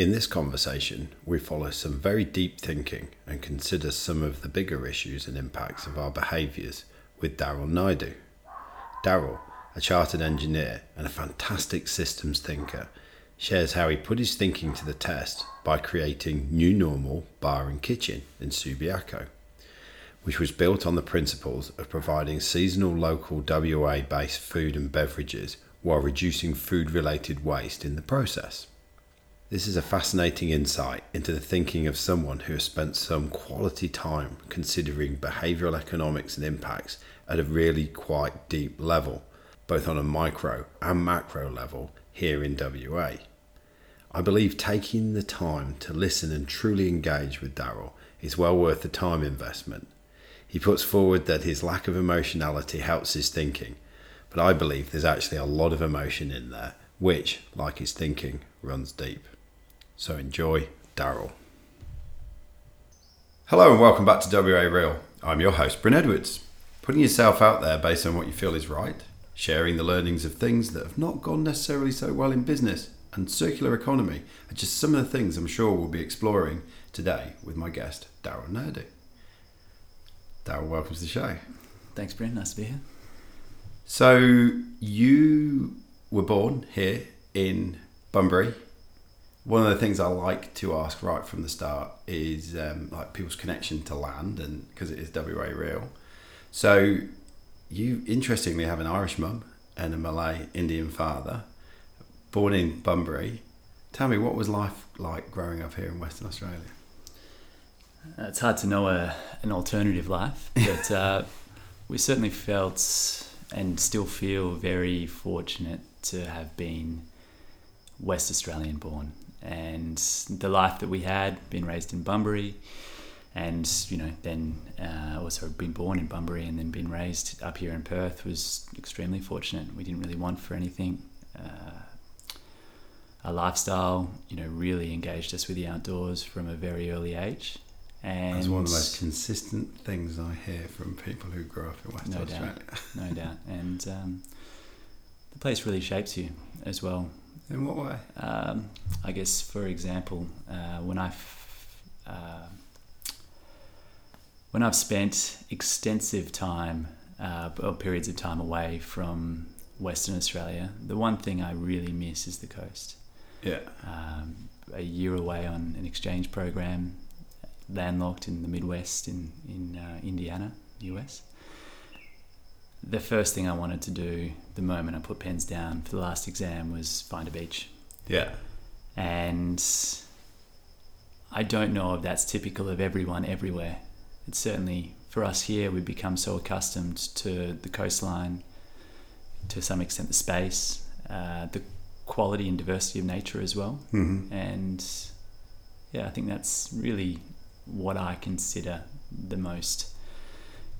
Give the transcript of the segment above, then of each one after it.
In this conversation, we follow some very deep thinking and consider some of the bigger issues and impacts of our behaviours with Daryl Naidu. Daryl, a chartered engineer and a fantastic systems thinker, shares how he put his thinking to the test by creating New Normal Bar and Kitchen in Subiaco, which was built on the principles of providing seasonal local WA based food and beverages while reducing food related waste in the process. This is a fascinating insight into the thinking of someone who has spent some quality time considering behavioural economics and impacts at a really quite deep level, both on a micro and macro level here in WA. I believe taking the time to listen and truly engage with Daryl is well worth the time investment. He puts forward that his lack of emotionality helps his thinking, but I believe there's actually a lot of emotion in there, which, like his thinking, runs deep. So enjoy, Daryl. Hello and welcome back to WA Real. I'm your host, Bryn Edwards. Putting yourself out there based on what you feel is right, sharing the learnings of things that have not gone necessarily so well in business, and circular economy are just some of the things I'm sure we'll be exploring today with my guest, Daryl Naidu. Daryl, welcome to the show. Thanks, Bryn. Nice to be here. So, you were born here in Bunbury one of the things I like to ask right from the start is um, like people's connection to land, and because it is WA real. So, you interestingly have an Irish mum and a Malay Indian father, born in Bunbury. Tell me, what was life like growing up here in Western Australia? Uh, it's hard to know a, an alternative life, but uh, we certainly felt and still feel very fortunate to have been West Australian born and the life that we had, been raised in Bunbury, and you know then uh, also been born in Bunbury and then been raised up here in Perth was extremely fortunate. We didn't really want for anything. Uh, our lifestyle, you know, really engaged us with the outdoors from a very early age. And That's one of the most consistent things I hear from people who grow up in West no Australia. Doubt, no doubt. And um, the place really shapes you as well. In what way? Um, I guess, for example, uh, when I've uh, when I've spent extensive time uh, or periods of time away from Western Australia, the one thing I really miss is the coast. Yeah. Um, a year away on an exchange program, landlocked in the Midwest in in uh, Indiana, US the first thing I wanted to do the moment I put pens down for the last exam was find a beach. Yeah. And I don't know if that's typical of everyone everywhere. It's certainly for us here, we've become so accustomed to the coastline, to some extent the space, uh, the quality and diversity of nature as well. Mm-hmm. And yeah, I think that's really what I consider the most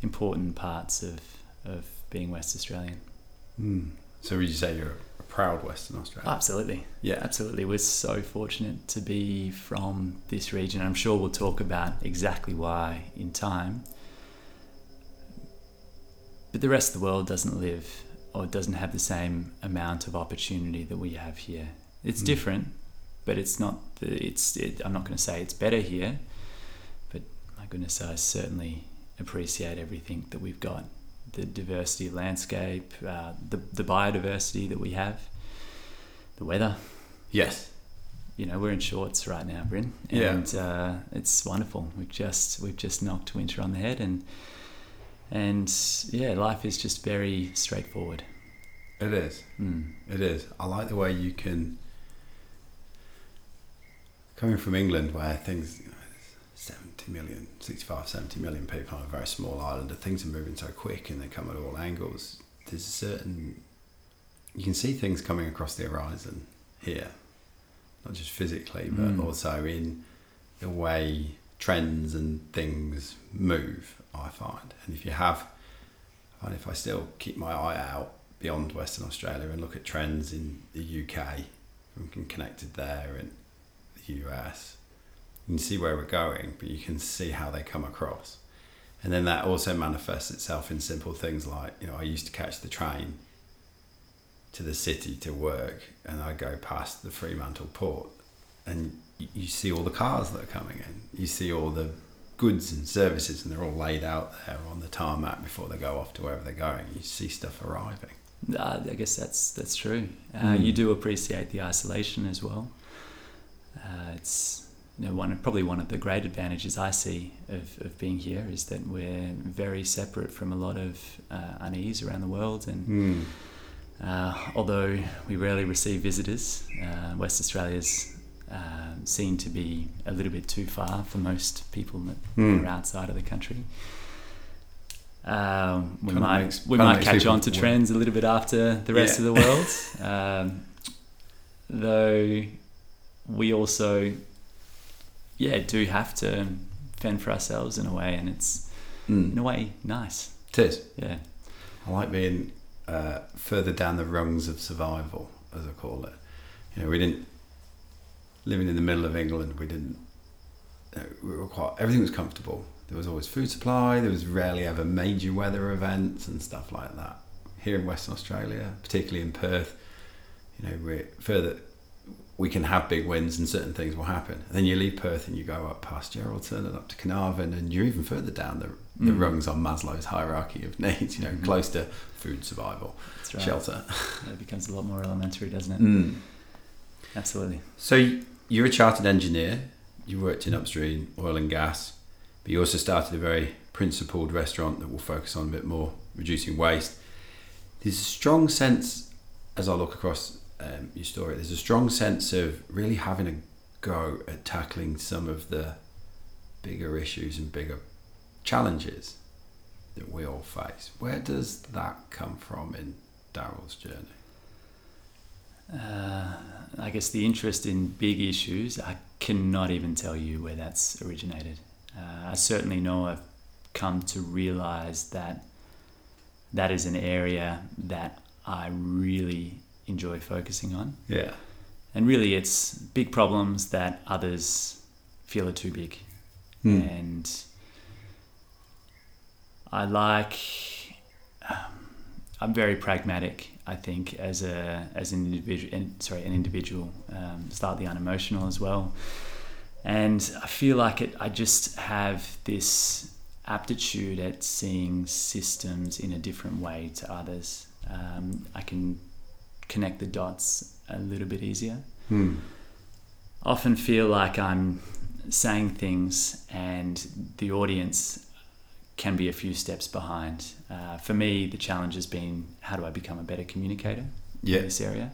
important parts of of being West Australian. Mm. So would you say you're a proud Western Australian? Absolutely. Yeah. Absolutely. We're so fortunate to be from this region. I'm sure we'll talk about exactly why in time. But the rest of the world doesn't live or doesn't have the same amount of opportunity that we have here. It's mm. different, but it's not. The, it's. It, I'm not going to say it's better here, but my goodness, I certainly appreciate everything that we've got the diversity of landscape, uh, the, the biodiversity that we have, the weather. Yes. You know, we're in shorts right now, Bryn, and yeah. uh, it's wonderful. We've just we've just knocked winter on the head, and and yeah, life is just very straightforward. It is. Mm. It is. I like the way you can coming from England, where things 70 million, 65, 70 million people on a very small island, and things are moving so quick and they come at all angles. There's a certain, you can see things coming across the horizon here, not just physically, but mm. also in the way trends and things move, I find. And if you have, and if I still keep my eye out beyond Western Australia and look at trends in the UK, I'm connected there and the US, you can see where we're going, but you can see how they come across. And then that also manifests itself in simple things like, you know, I used to catch the train to the city to work and I go past the Fremantle port and you see all the cars that are coming in. You see all the goods and services, and they're all laid out there on the tarmac before they go off to wherever they're going. You see stuff arriving. Uh, I guess that's that's true. Uh, Mm. You do appreciate the isolation as well. Uh, it's you know one probably one of the great advantages I see of, of being here is that we're very separate from a lot of uh, unease around the world and Mm. Uh, although we rarely receive visitors, uh, West Australia's uh, seen to be a little bit too far for most people that Mm. are outside of the country. Um, we Kinda might makes- we might catch on to work. trends a little bit after the rest Yeah. of the world, um, though we also yeah do have to fend for ourselves in a way, and it's in Mm. a way nice. It is. Yeah. I like being uh, further down the rungs of survival, as I call it. You know, we didn't living in the middle of England. We didn't. We were quite. Everything was comfortable. There was always food supply. There was rarely ever major weather events and stuff like that. Here in Western Australia, particularly in Perth, you know, we're further. We can have big wins and certain things will happen. And then you leave Perth and you go up past Geraldton and up to Carnarvon and you're even further down the, the Mm. rungs on Maslow's hierarchy of needs, you know, Mhm. close to food survival, That's right. shelter. It becomes a lot more elementary, doesn't it? Mm. Absolutely. So you're a chartered engineer. You worked in upstream oil and gas, but you also started a very principled restaurant that will focus on a bit more reducing waste. There's a strong sense, as I look across um, your story, there's a strong sense of really having a go at tackling some of the bigger issues and bigger challenges that we all face. Where does that come from in Daryl's journey? Uh, I guess the interest in big issues, I cannot even tell you where that's originated. Uh, I certainly know I've come to realize that that is an area that I really enjoy focusing on. Yeah. And really, it's big problems that others feel are too big. Hmm. And I like. Um, I'm very pragmatic. I think as a as an individual, sorry, an individual, um, slightly unemotional as well. And I feel like it. I just have this aptitude at seeing systems in a different way to others. Um, I can connect the dots a little bit easier Hmm. often feel like I'm saying things and the audience can be a few steps behind. Uh, for me, the challenge has been how do I become a better communicator Yeah. in this area?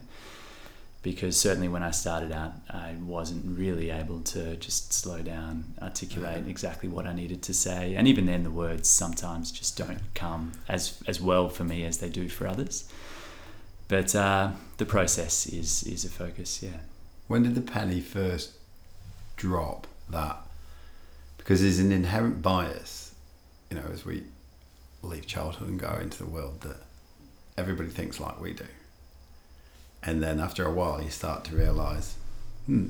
Because certainly when I started out, I wasn't really able to just slow down, articulate exactly what I needed to say, and even then, the words sometimes just don't come as as well for me as they do for others. But uh, the process is is a focus, yeah. When did the penny first drop that? Because there's an inherent bias, you know, as we leave childhood and go into the world that everybody thinks like we do. And then after a while, you start to realize, hmm,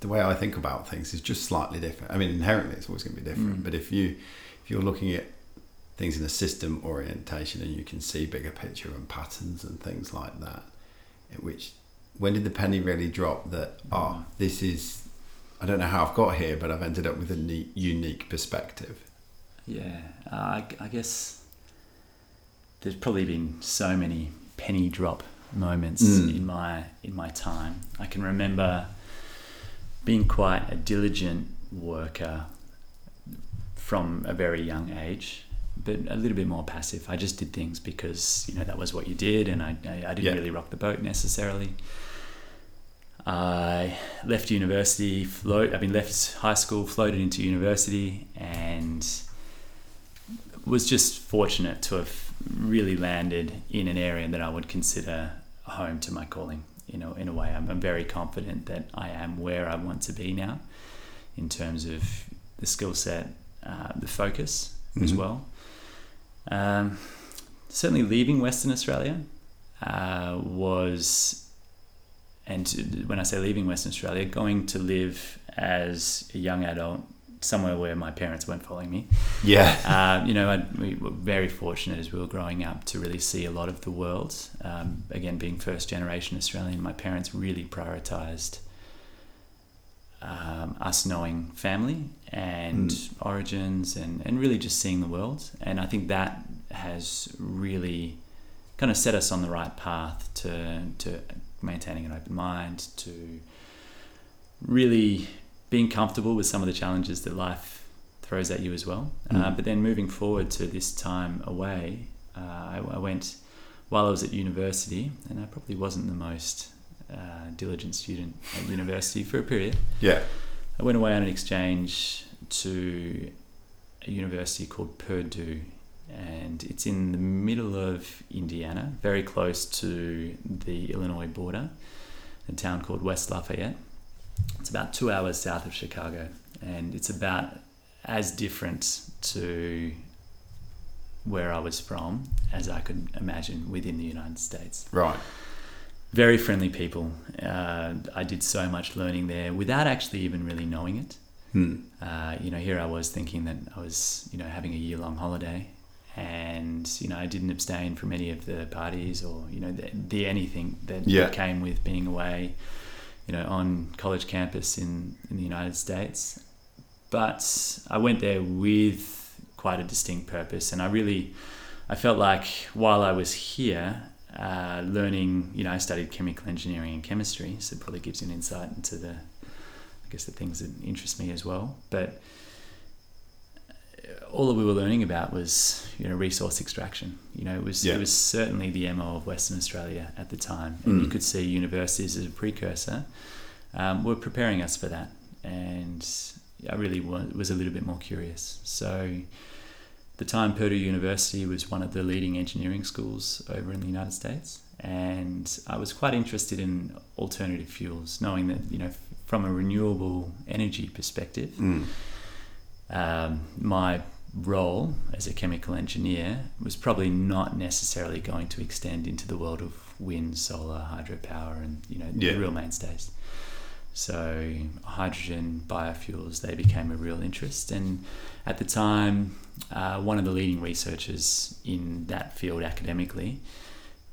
the way I think about things is just slightly different. I mean, inherently, it's always going to be different. Mm. But if you if you're looking at things in a system orientation and you can see bigger picture and patterns and things like that, which when did the penny really drop that oh this is I don't know how I've got here but I've ended up with a neat, unique perspective Yeah, uh, I, I guess there's probably been so many penny drop moments Mm. in my in my time. I can remember being quite a diligent worker from a very young age, but a little bit more passive. I just did things because you know that was what you did, and I I, I didn't Yeah. really rock the boat necessarily. I left university, float. I mean, left high school, floated into university, and was just fortunate to have really landed in an area that I would consider home to my calling. You know, in a way, I'm, I'm very confident that I am where I want to be now, in terms of the skill set, uh, the focus as Mhm. well. Um, certainly, leaving Western Australia uh, was, and when I say leaving Western Australia, going to live as a young adult somewhere where my parents weren't following me. yeah Uh, you know, I, we were very fortunate as we were growing up to really see a lot of the world. Um, again, being first generation Australian, my parents really prioritised us knowing family and Mm. origins and, and really just seeing the world. And I think that has really kind of set us on the right path to, to maintaining an open mind, to really being comfortable with some of the challenges that life throws at you as well. Uh, Mm. but then moving forward to this time away, uh, I, I went while I was at university, and I probably wasn't the most uh, diligent student at university for a period. Yeah. I went away on an exchange to a university called Purdue, and it's in the middle of Indiana, very close to the Illinois border, a town called West Lafayette. It's about two hours south of Chicago, and it's about as different to where I was from as I could imagine within the United States Right. Very friendly people. Uh, I did so much learning there without actually even really knowing it. Hmm. Uh, you know, here I was thinking that I was, you know, having a year long holiday, and you know, I didn't abstain from any of the parties or you know, the, the anything that, Yeah. that came with being away, you know, on college campus in in the United States. But I went there with quite a distinct purpose, and I really, I felt like while I was here, uh, learning, you know, I studied chemical engineering and chemistry, so it probably gives you an insight into the, I guess, the things that interest me as well. But all that we were learning about was, you know, resource extraction. You know, it was Yeah. it was certainly the mo of Western Australia at the time, and you Mm. could see universities as a precursor um, were preparing us for that, and I really wa- was a little bit more curious. So the time Purdue University was one of the leading engineering schools over in the United States, and I was quite interested in alternative fuels, knowing that you know f- from a renewable energy perspective, Hmm. um, my role as a chemical engineer was probably not necessarily going to extend into the world of wind, solar, hydropower, and you know Yeah. the real mainstays. So hydrogen, biofuels, they became a real interest, and at the time, uh, one of the leading researchers in that field academically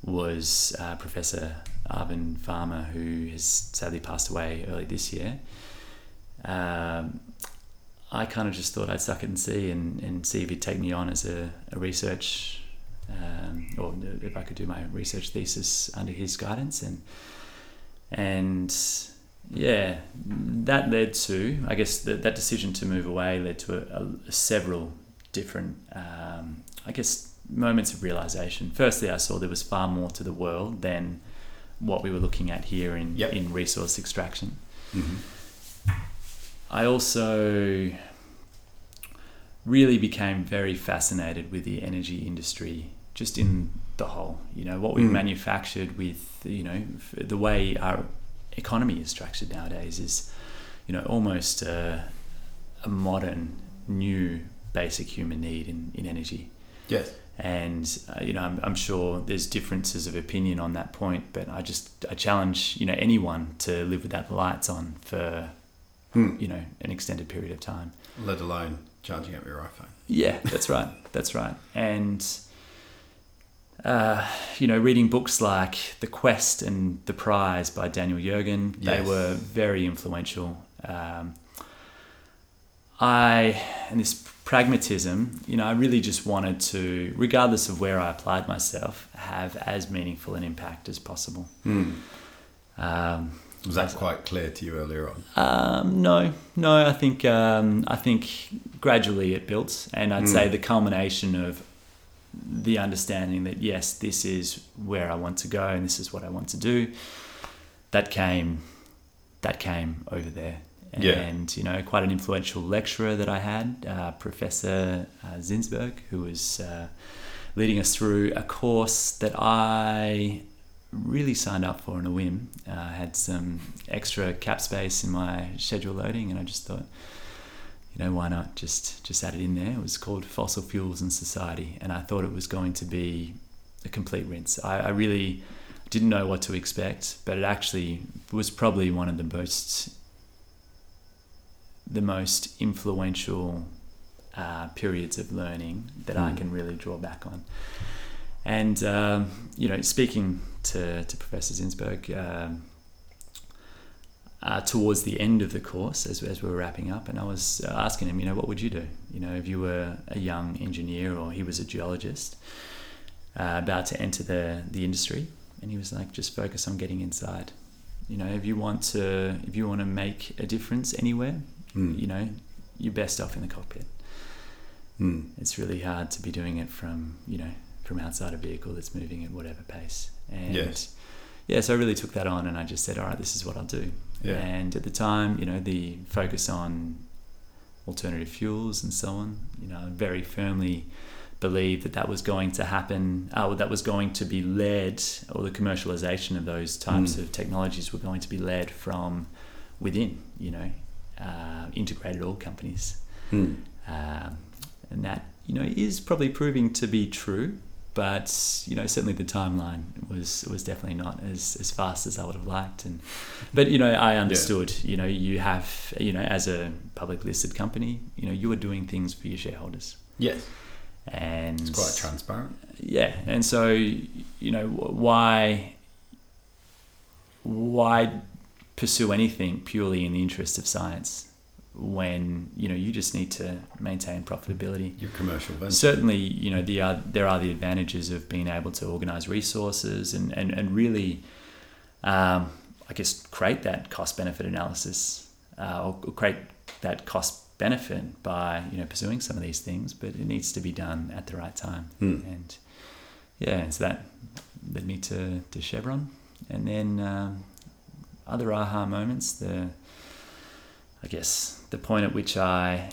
was uh, Professor Arvind Varma, who has sadly passed away early this year. Um, I kind of just thought I'd suck it and see and, and see if he'd take me on as a, a research, um, or if I could do my research thesis under his guidance. And, and yeah, that led to, I guess, that that decision to move away led to a, a, several different, um, I guess, moments of realization. Firstly, I saw there was far more to the world than what we were looking at here in, Yep. in resource extraction. Mhm. I also really became very fascinated with the energy industry, just in the whole. You know, what we Mm. manufactured with, you know, the way our economy is structured nowadays is, you know, almost a, a modern, new, basic human need in, in energy. Yes. And uh, you know, I'm, I'm sure there's differences of opinion on that point, but I just I challenge you know anyone to live without the lights on for Hmm. you know an extended period of time. Let alone charging up your iPhone. Yeah, that's right. That's right. And uh, you know, reading books like The Quest and The Prize by Daniel Yergin, they Yes. were very influential. Um, I and this pragmatism, you know, I really just wanted to, regardless of where I applied myself, have as meaningful an impact as possible. Hmm. Um, Was that quite clear to you earlier on? um, no, no. I think um, I think gradually it built, and I'd Mm. say the culmination of the understanding that yes, this is where I want to go, and this is what I want to do. That came, that came over there, and Yeah. you know, quite an influential lecturer that I had, uh, Professor uh, Zinsberg, who was uh, leading us through a course that I really signed up for on a whim. Uh, I had some extra cap space in my schedule loading, and I just thought, you know, why not just just add it in there? It was called Fossil Fuels and Society, and I thought it was going to be a complete rinse. I, I really didn't know what to expect, but it actually was probably one of the most the most influential uh, periods of learning that I Mm. can really draw back on. And um, you know, speaking to, to Professor Zinsberg, um, uh, towards the end of the course, as, as we were wrapping up, and I was uh, asking him, you know, what would you do? You know, if you were a young engineer or he was a geologist uh, about to enter the, the industry, and he was like, just focus on getting inside. You know, if you want to, if you want to make a difference anywhere, Mm. you know, you're best off in the cockpit. Mm. It's really hard to be doing it from, you know, from outside a vehicle that's moving at whatever pace. And Yes. yeah, so I really took that on and I just said, all right, this is what I'll do. Yeah. And at the time, you know, the focus on alternative fuels and so on, you know, I very firmly believed that that was going to happen, uh, that was going to be led, or the commercialization of those types Mm. of technologies were going to be led from within, you know, uh, integrated oil companies. Mm. Um, and that, you know, is probably proving to be true. But you know, certainly the timeline was was definitely not as, as fast as I would have liked. And but you know, I understood. You know, you have you know, as a public listed company, you know, you are doing things for your shareholders, Yes. and It's quite transparent. yeah, and so you know why why pursue anything purely in the interest of science when you know you just need to maintain profitability. Your commercial venture. Certainly, you know the uh, there are the advantages of being able to organize resources and and and really, um, I guess, create that cost benefit analysis uh, or create that cost benefit by you know pursuing some of these things, but it needs to be done at the right time. Mm. And yeah, and so that led me to to Chevron, and then um, other aha moments. The I guess the point at which I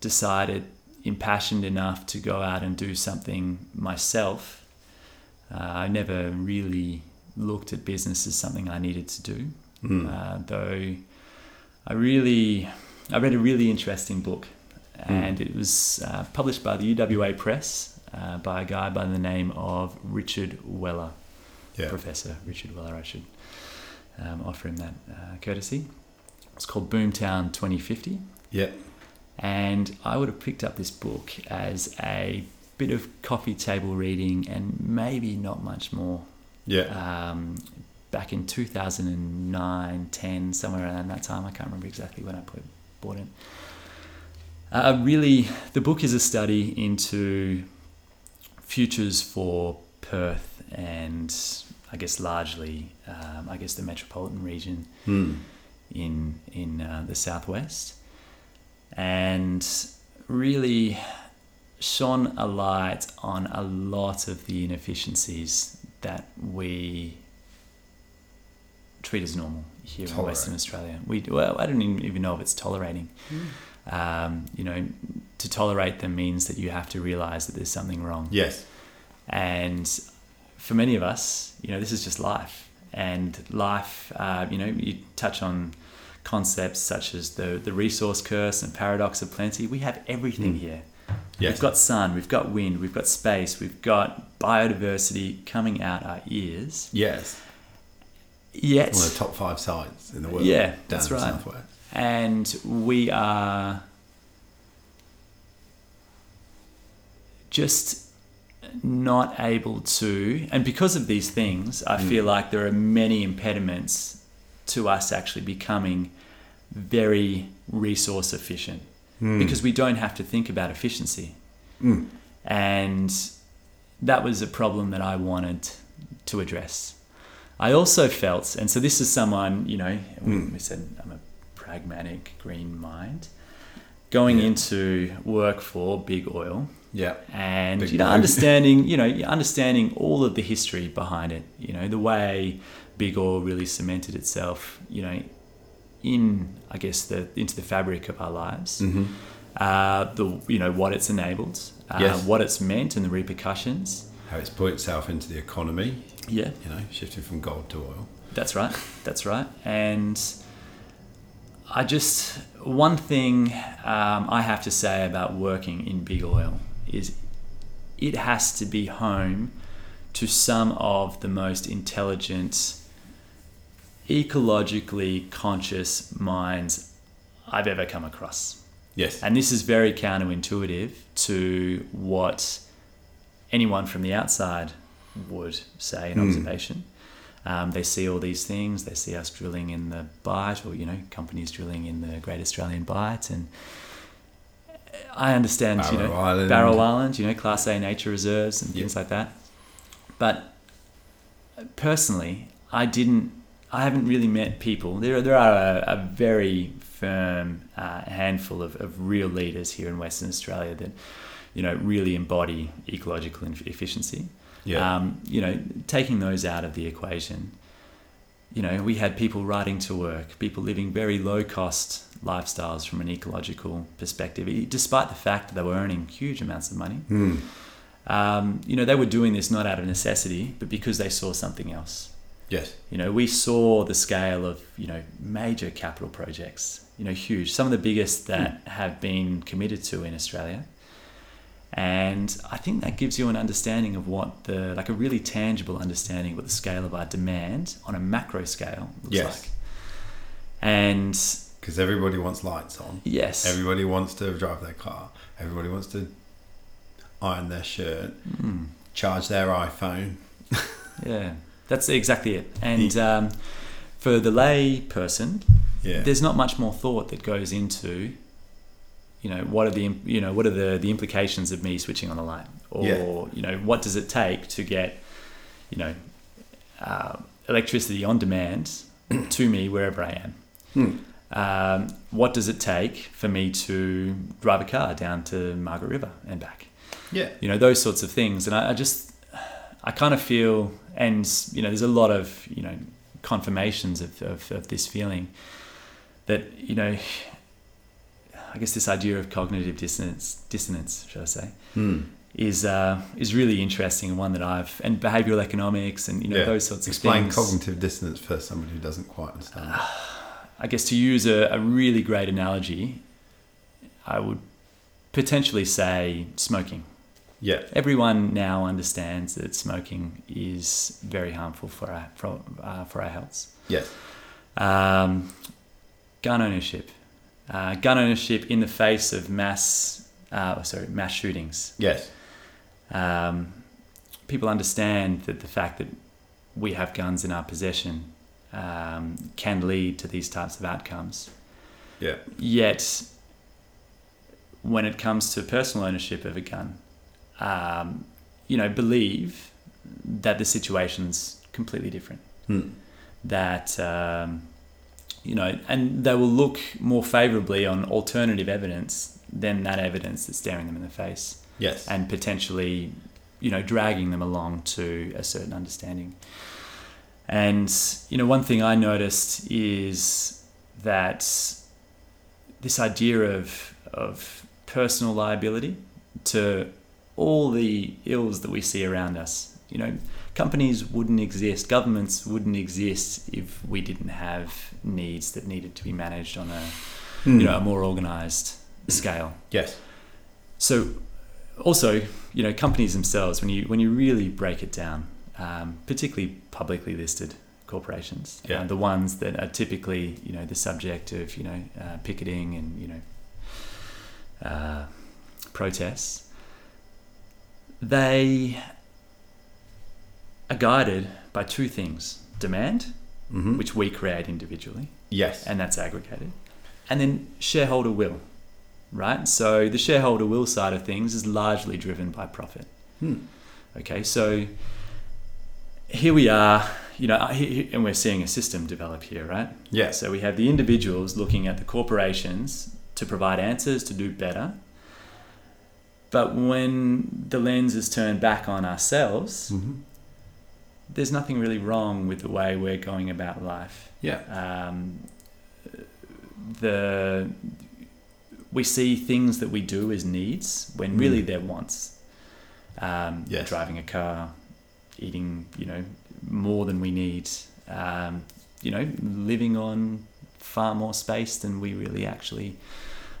decided, impassioned enough to go out and do something myself. Uh, I never really looked at business as something I needed to do, Mm. uh, though I really, I read a really interesting book, and it was uh, published by the UWA Press uh, by a guy by the name of Richard Weller, yeah. Professor Richard Weller. I should um, offer him that uh, courtesy. It's called Boomtown 2050. Yeah. And I would have picked up this book as a bit of coffee table reading and maybe not much more. Yeah. Um, back in 2009, 10, somewhere around that time. I can't remember exactly when I put, bought it. Uh, really, the book is a study into futures for Perth and I guess largely, um, I guess the metropolitan region Mm. In in uh, the southwest, and really shone a light on a lot of the inefficiencies that we treat as normal here in Western Australia. We well, I don't even even know if it's tolerating. Um, you know, to tolerate them means that you have to realize that there's something wrong. Yes. And for many of us, you know, this is just life. And life, uh, you know, you touch on concepts such as the, the resource curse and paradox of plenty. We have everything Mm. here. Yes. We've got sun, we've got wind, we've got space, we've got biodiversity coming out our ears. yes. Yet, One of the top five sites in the world. Yeah, that's right. Southwest. and we are just not able to and because of these things i Mm. feel like there are many impediments to us actually becoming very resource efficient Mm. because we don't have to think about efficiency Mm. and that was a problem that I wanted to address. I also felt, and so this is someone, you know, we, Mm. we said I'm a pragmatic green mind, going Yeah. into work for big oil Yeah. and Big you know no. understanding you know understanding all of the history behind it you know the way big oil really cemented itself you know in i guess the into the fabric of our lives Mm-hmm. uh, the you know what it's enabled uh, Yes. what it's meant and the repercussions How it's put itself into the economy, yeah you know, shifting from gold to oil. That's right. That's right. And I just one thing um, I have to say about working in big oil is it has to be home to some of the most intelligent, ecologically conscious minds I've ever come across. Yes. And this is very counterintuitive to what anyone from the outside would say in Hmm. observation. Um, they see all these things. They see us drilling in the Bight, or you know, companies drilling in the Great Australian Bight, and I understand, you know, Island. Barrow Island, you know, Class A nature reserves and Yeah. things like that. But personally, I didn't. I haven't really met people. There, there are a, a very firm uh, handful of, of real leaders here in Western Australia that, you know, really embody ecological efficiency. Yeah. Um, you know, taking those out of the equation, you know, we had people riding to work, people living very low cost lifestyles from an ecological perspective, despite the fact that they were earning huge amounts of money. Hmm. Um, you know, they were doing this not out of necessity, but because they saw something else. Yes. You know, we saw the scale of, you know, major capital projects, you know, huge, some of the biggest that have been committed to in Australia. And I think that gives you an understanding of what the, like a really tangible understanding of what the scale of our demand on a macro scale looks Yes. like. And Because everybody wants lights on. yes, Everybody wants to drive their car. Everybody wants to iron their shirt, Mm. charge their iPhone. yeah, that's exactly it. And um, for the lay person, Yeah. there's not much more thought that goes into you know what are the you know what are the the implications of me switching on the light or Yeah. you know what does it take to get you know uh, electricity on demand to me wherever I am Hmm. Um, what does it take for me to drive a car down to Margaret River and back Yeah. you know those sorts of things and I, I just i kind of feel and you know there's a lot of you know confirmations of, of, of this feeling that you know i guess this idea of cognitive dissonance dissonance should i say Hmm. is uh, is really interesting and one that i've and behavioral economics and you know Yeah. those sorts of Explain things cognitive dissonance for somebody who doesn't quite understand. I guess to use a, a really great analogy, I would potentially say smoking. yeah. Everyone now understands that smoking is very harmful for our for, uh, for our healths. Yes. Um, gun ownership, uh, gun ownership in the face of mass, uh, sorry, mass shootings. Yes. Um, people understand that the fact that we have guns in our possession um, can lead to these types of outcomes. Yeah. Yet, when it comes to personal ownership of a gun, um, you know, believe that the situation's completely different. Hmm. That um, you know, and they will look more favourably on alternative evidence than that evidence that's staring them in the face Yes. and potentially, you know, dragging them along to a certain understanding. And you know, one thing I noticed is that this idea of of personal liability to all the ills that we see around us. You know, companies wouldn't exist, governments wouldn't exist if we didn't have needs that needed to be managed on a Hmm. you know a more organized scale. Yes. So, also, you know, companies themselves, when you when you really break it down, um, particularly publicly listed corporations, Yeah. uh, the ones that are typically, you know, the subject of you know uh, picketing and you know uh, protests, they are guided by two things: demand, hmm which we create individually, Yes. and that's aggregated. And then shareholder will, right? So the shareholder will side of things is largely driven by profit. Hmm. Okay, so here we are, you know, and we're seeing a system develop here, right? Yeah. So we have the individuals looking at the corporations to provide answers to do better. But when the lens is turned back on ourselves, hmm there's nothing really wrong with the way we're going about life Yeah. um, the we see things that we do as needs when really Mm. they're wants. Um, Yes. Driving a car, eating, you know, more than we need. Um, you know, living on far more space than we really actually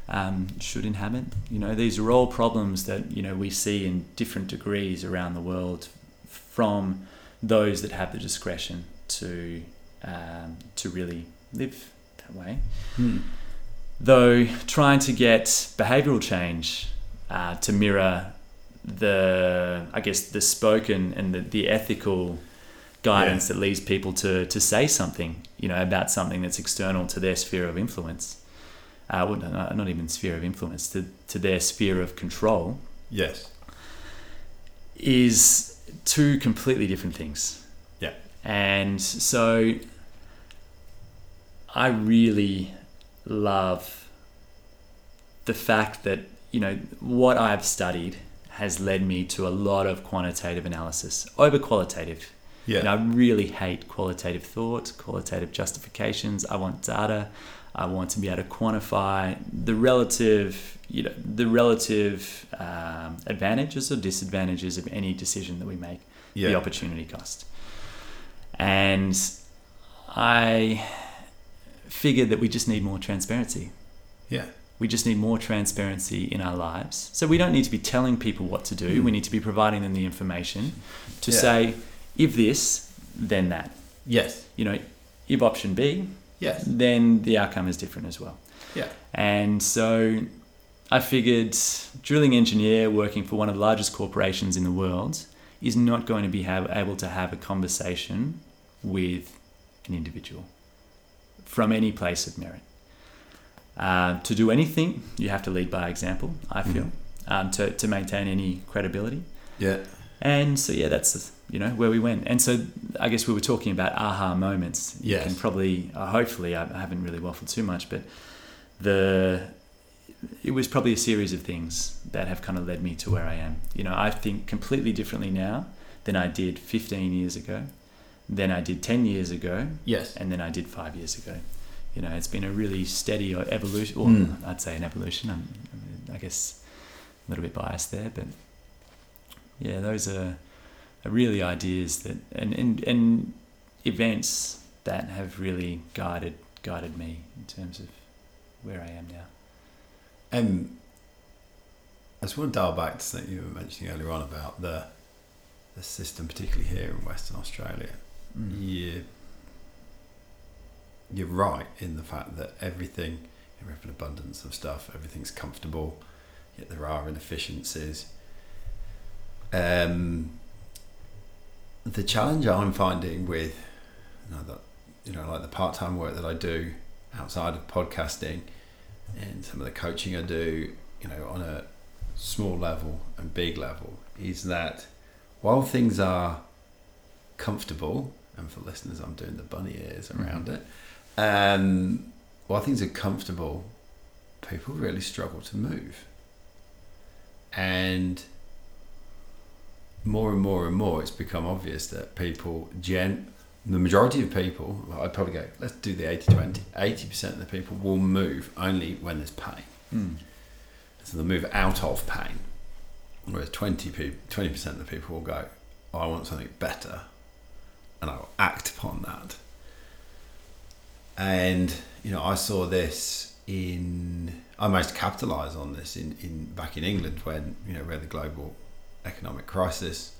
um, should inhabit. You know, these are all problems that you know we see in different degrees around the world from those that have the discretion to um, to really live that way. Hmm. Though trying to get behavioural change uh, to mirror the, I guess, the spoken and the, the ethical guidance that leads people to to say something, you know, about something that's external to their sphere of influence. Uh, well, no, not even sphere of influence to to their sphere of control. Yes. Is two completely different things. Yeah. And so I really love the fact that, you know, what I've studied has led me to a lot of quantitative analysis over qualitative. Yeah. And I really hate qualitative thought, qualitative justifications. I want data. I want to be able to quantify the relative, you know, the relative um, advantages or disadvantages of any decision that we make, Yeah. the opportunity cost. And I figured that we just need more transparency. Yeah. We just need more transparency in our lives. So we don't need to be telling people what to do. Hmm. We need to be providing them the information to Yeah. say, if this, then that. Yes. You know, if option B, Yes. then the outcome is different as well. Yeah. And so I figured drilling engineer working for one of the largest corporations in the world is not going to be have, able to have a conversation with an individual from any place of merit. Uh, to do anything, you have to lead by example, I feel, um, to, to maintain any credibility. Yeah. And so, yeah, that's you know where we went. And so, I guess we were talking about aha moments. Yeah. And probably, uh, hopefully, I I haven't really waffled too much, but the it was probably a series of things that have kind of led me to where I am. You know, I think completely differently now than I did 15 years ago, than I did 10 years ago, Yes. and then I did five years ago. You know, it's been a really steady evolution. Or Mm. I'd say an evolution. I'm, I guess a little bit biased there, but yeah, those are, are really ideas that and, and and events that have really guided guided me in terms of where I am now. Um, I just want to dial back to something you were mentioning earlier on about the the system, particularly here in Western Australia. You, you're right in the fact that everything, we have an abundance of stuff, everything's comfortable, yet there are inefficiencies. Um, the challenge I'm finding with, you know, that, you know, like the part time work that I do outside of podcasting and some of the coaching I do, you know, on a small level and big level, is that while things are comfortable, and for listeners, I'm doing the bunny ears around it. Um, while things are comfortable, people really struggle to move. And more and more and more, it's become obvious that people, gen, the majority of people, well, I'd probably go, let's do the 80 20. 80% of the people will move only when there's pain. Mm. So they'll move out of pain. Whereas 20 people, 20% of the people will go, oh, I want something better. And I will act upon that. And, you know, I saw this in, I managed to capitalise on this in, in back in England when, you know, we had the global economic crisis.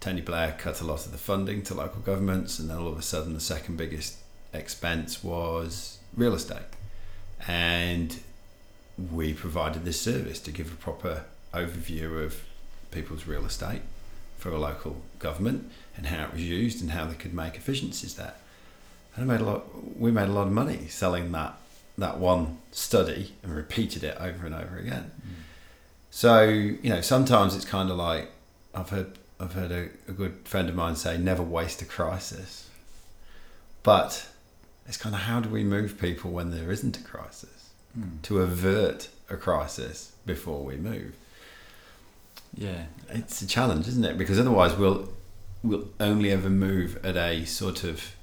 Tony Blair cut a lot of the funding to local governments, and then all of a sudden, the second biggest expense was real estate. And we provided this service to give a proper overview of people's real estate for a local government and how it was used and how they could make efficiencies there. And I made a lot. We made a lot of money selling that that one study and repeated it over and over again. So you know, sometimes it's kind of like I've heard I've heard a, a good friend of mine say, "Never waste a crisis." But it's kind of how do we move people when there isn't a crisis Mm. to avert a crisis before we move? Yeah. It's a challenge, isn't it? Because otherwise, we'll we'll only ever move at a sort of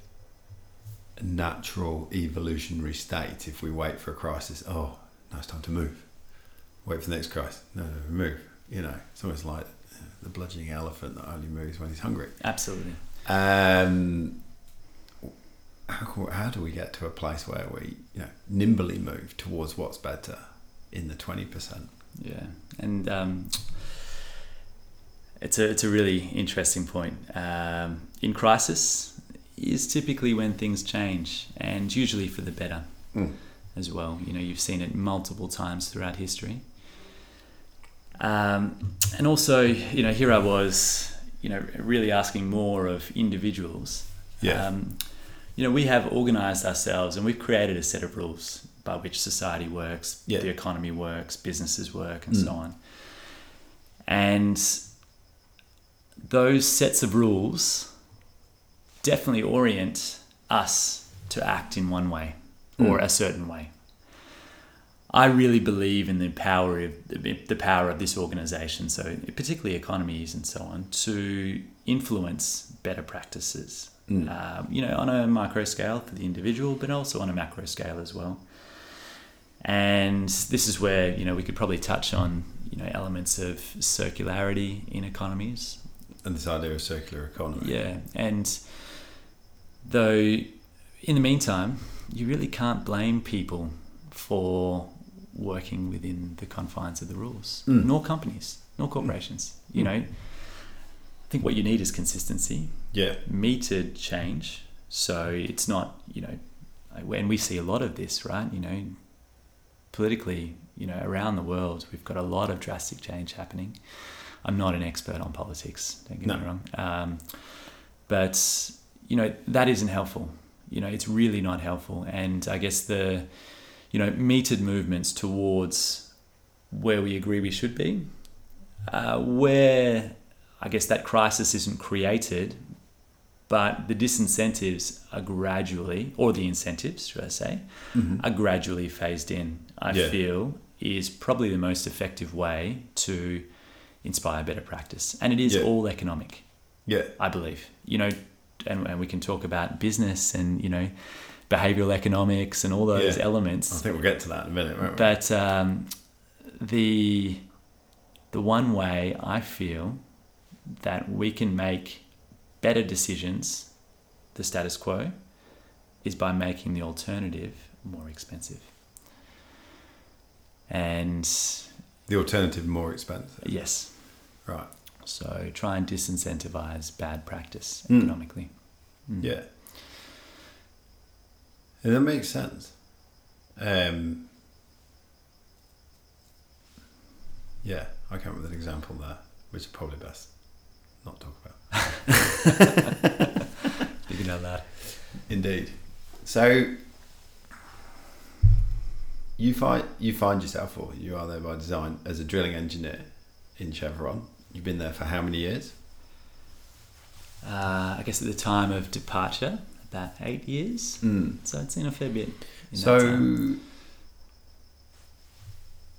natural evolutionary state if we wait for a crisis. Oh, now it's time to move. Wait for the next crisis. No, no, move. You know, it's almost like the bludgeoning elephant that only moves when he's hungry. Absolutely. Um, how, how do we get to a place where we, you know, nimbly move towards what's better in the twenty percent? Yeah, and um, it's a it's a really interesting point. Um, in crisis is typically when things change, and usually for the better Mm. as well. You know, you've seen it multiple times throughout history. Um, and also, you know, here I was, you know, really asking more of individuals. Yeah. Um, you know, we have organised ourselves and we've created a set of rules by which society works, Yeah. the economy works, businesses work, and Mm. so on. And those sets of rules definitely orient us to act in one way or Mm. a certain way. I really believe in the power of the power of this organization, so particularly economies and so on, to influence better practices. Mm. Um, you know, on a micro scale for the individual, but also on a macro scale as well. And this is where you know we could probably touch on you know elements of circularity in economies, And this idea of circular economy. yeah, and though in the meantime, you really can't blame people for working within the confines of the rules, Mm. nor companies, nor corporations. You Mm. know, I think what you need is consistency, Yeah. metered change. So it's not, you know, and we see a lot of this, right? You know, politically, you know, around the world, we've got a lot of drastic change happening. I'm not an expert on politics, don't get No. me wrong. Um, but, you know, that isn't helpful. You know, it's really not helpful. And I guess the, you know, metered movements towards where we agree we should be, uh, where I guess that crisis isn't created, but the disincentives are gradually, or the incentives, should I say, Mhm. are gradually phased in. I Yeah. feel is probably the most effective way to inspire better practice, and it is Yeah. all economic. Yeah. I believe. You know, and, and we can talk about business and you know, behavioral economics and all those Yeah. elements. I think we'll get to that in a minute, won't we? But um, the the one way I feel that we can make better decisions, the status quo, is by making the alternative more expensive. And the alternative more expensive. yes, Right. So try and disincentivize bad practice Mm. economically. Mm. Yeah. And that makes sense. Um, yeah, I came up with an example there, which is probably best not talk about. You can know that. Indeed. So you find you find yourself, or you are there by design, as a drilling engineer in Chevron. You've been there for how many years? Uh, I guess at the time of departure, about eight years. Mm. So it's in a fair bit. In So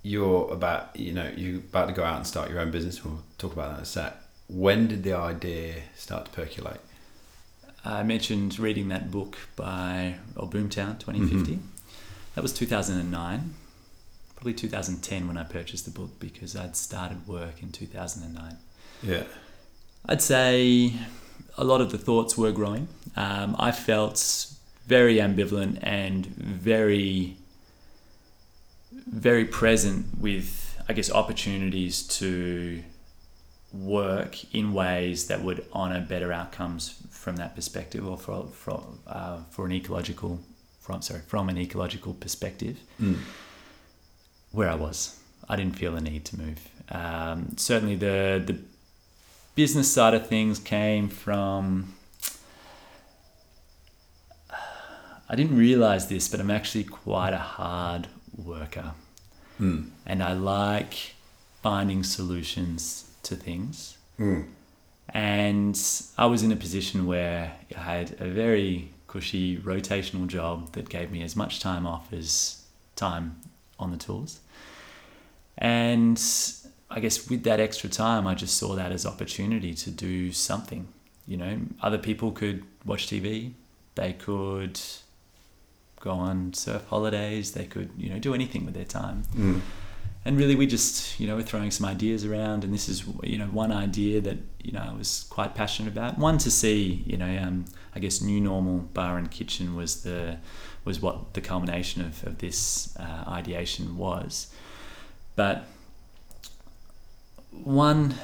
you're about, you know, you're about to go out and start your own business. We'll talk about that in a sec. When did the idea start to percolate? I mentioned reading that book by or Boomtown 2050. Mhm. That was 2009, probably 2010 when I purchased the book because I'd started work in 2009. Yeah. I'd say a lot of the thoughts were growing. Um, I felt very ambivalent and very, very present with, I guess, opportunities to work in ways that would honour better outcomes from that perspective, or for for uh, for an ecological, from sorry, from an ecological perspective Mm. Where I was. I didn't feel the need to move. Um, certainly, the the business side of things came from. I didn't realize this, but I'm actually quite a hard worker, Mm. and I like finding solutions to things. Mm. And I was in a position where I had a very cushy rotational job that gave me as much time off as time on the tools. And I guess with that extra time, I just saw that as opportunity to do something. You know, other people could watch TV, they could go on surf holidays, they could, you know, do anything with their time Mm. and really we just you know we're throwing some ideas around and this is you know one idea that you know I was quite passionate about one to see you know um, I guess new normal bar and kitchen was the was what the culmination of, of this uh, ideation was but one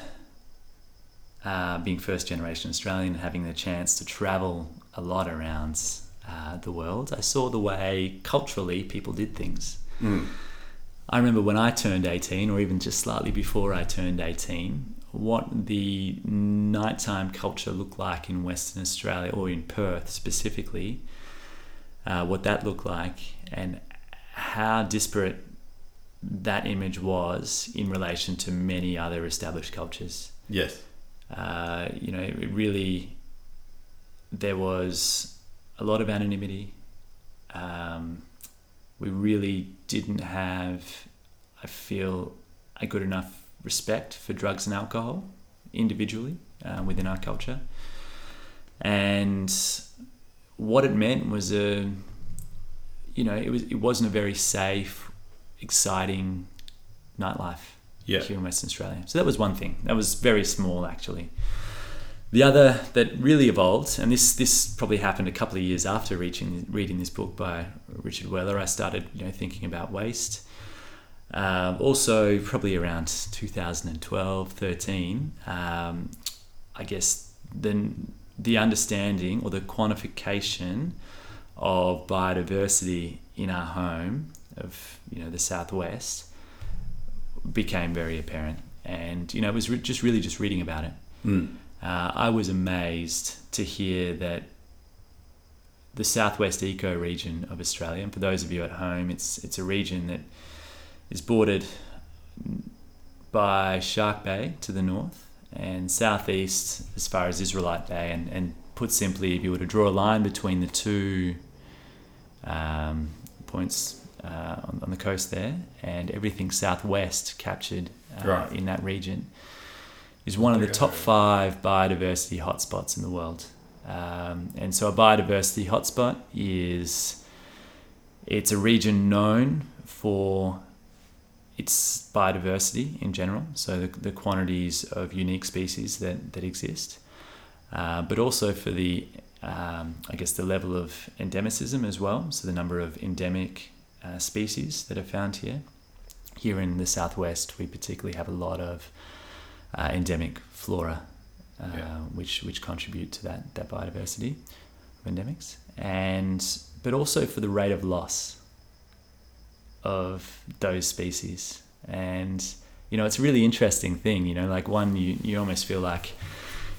uh, being first generation Australian and having the chance to travel a lot around uh, the world I saw the way culturally people did things Mm. I remember when I turned 18, or even just slightly before I turned 18, what the nighttime culture looked like in Western Australia, or in Perth specifically, uh, what that looked like, and how disparate that image was in relation to many other established cultures. Yes. Uh, you know, it really, there was a lot of anonymity. Um, we really didn't have, I feel, a good enough respect for drugs and alcohol individually uh, within our culture. And what it meant was a, you know, it was it wasn't a very safe, exciting nightlife Yeah. here in Western Australia. So that was one thing. That was very small actually. The other that really evolved, and this this probably happened a couple of years after reaching reading this book by Richard Weller, I started you know thinking about waste. Um, also, probably around 2012, 13, um, I guess the the understanding or the quantification of biodiversity in our home of you know the southwest became very apparent, and you know it was re- just really just reading about it. Mm. Uh, I was amazed to hear that the southwest eco region of Australia, and for those of you at home, it's it's a region that is bordered by Shark Bay to the north and southeast as far as Israelite Bay, and, and put simply, if you were to draw a line between the two um, points uh, on, on the coast there, and everything southwest captured uh, Right. in that region, is one of the top five biodiversity hotspots in the world. Um, and so, a biodiversity hotspot is it's a region known for its biodiversity in general, so the, the quantities of unique species that, that exist, uh, but also for the, um, I guess, the level of endemicism as well, so the number of endemic uh, species that are found here. Here in the southwest, we particularly have a lot of uh, endemic flora, uh, Yeah. which which contribute to that that biodiversity of endemics, and but also for the rate of loss of those species. And you know, it's a really interesting thing. You know, like one, you you almost feel like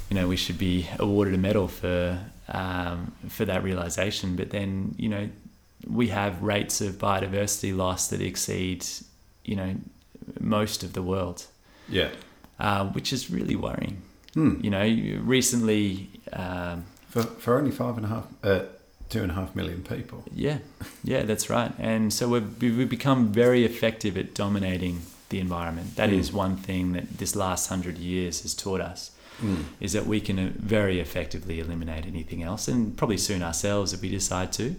you know we should be awarded a medal for um, for that realization, but then you know we have rates of biodiversity loss that exceed you know most of the world Yeah. uh, which is really worrying. Hmm. You know, recently, um, For, for only five and a half, uh, two and a half million people. yeah, yeah, that's right. And so we've, we've become very effective at dominating the environment. That is Mm. one thing that this last hundred years has taught us Mm. is that we can uh, very effectively eliminate anything else, and probably soon ourselves if we decide to.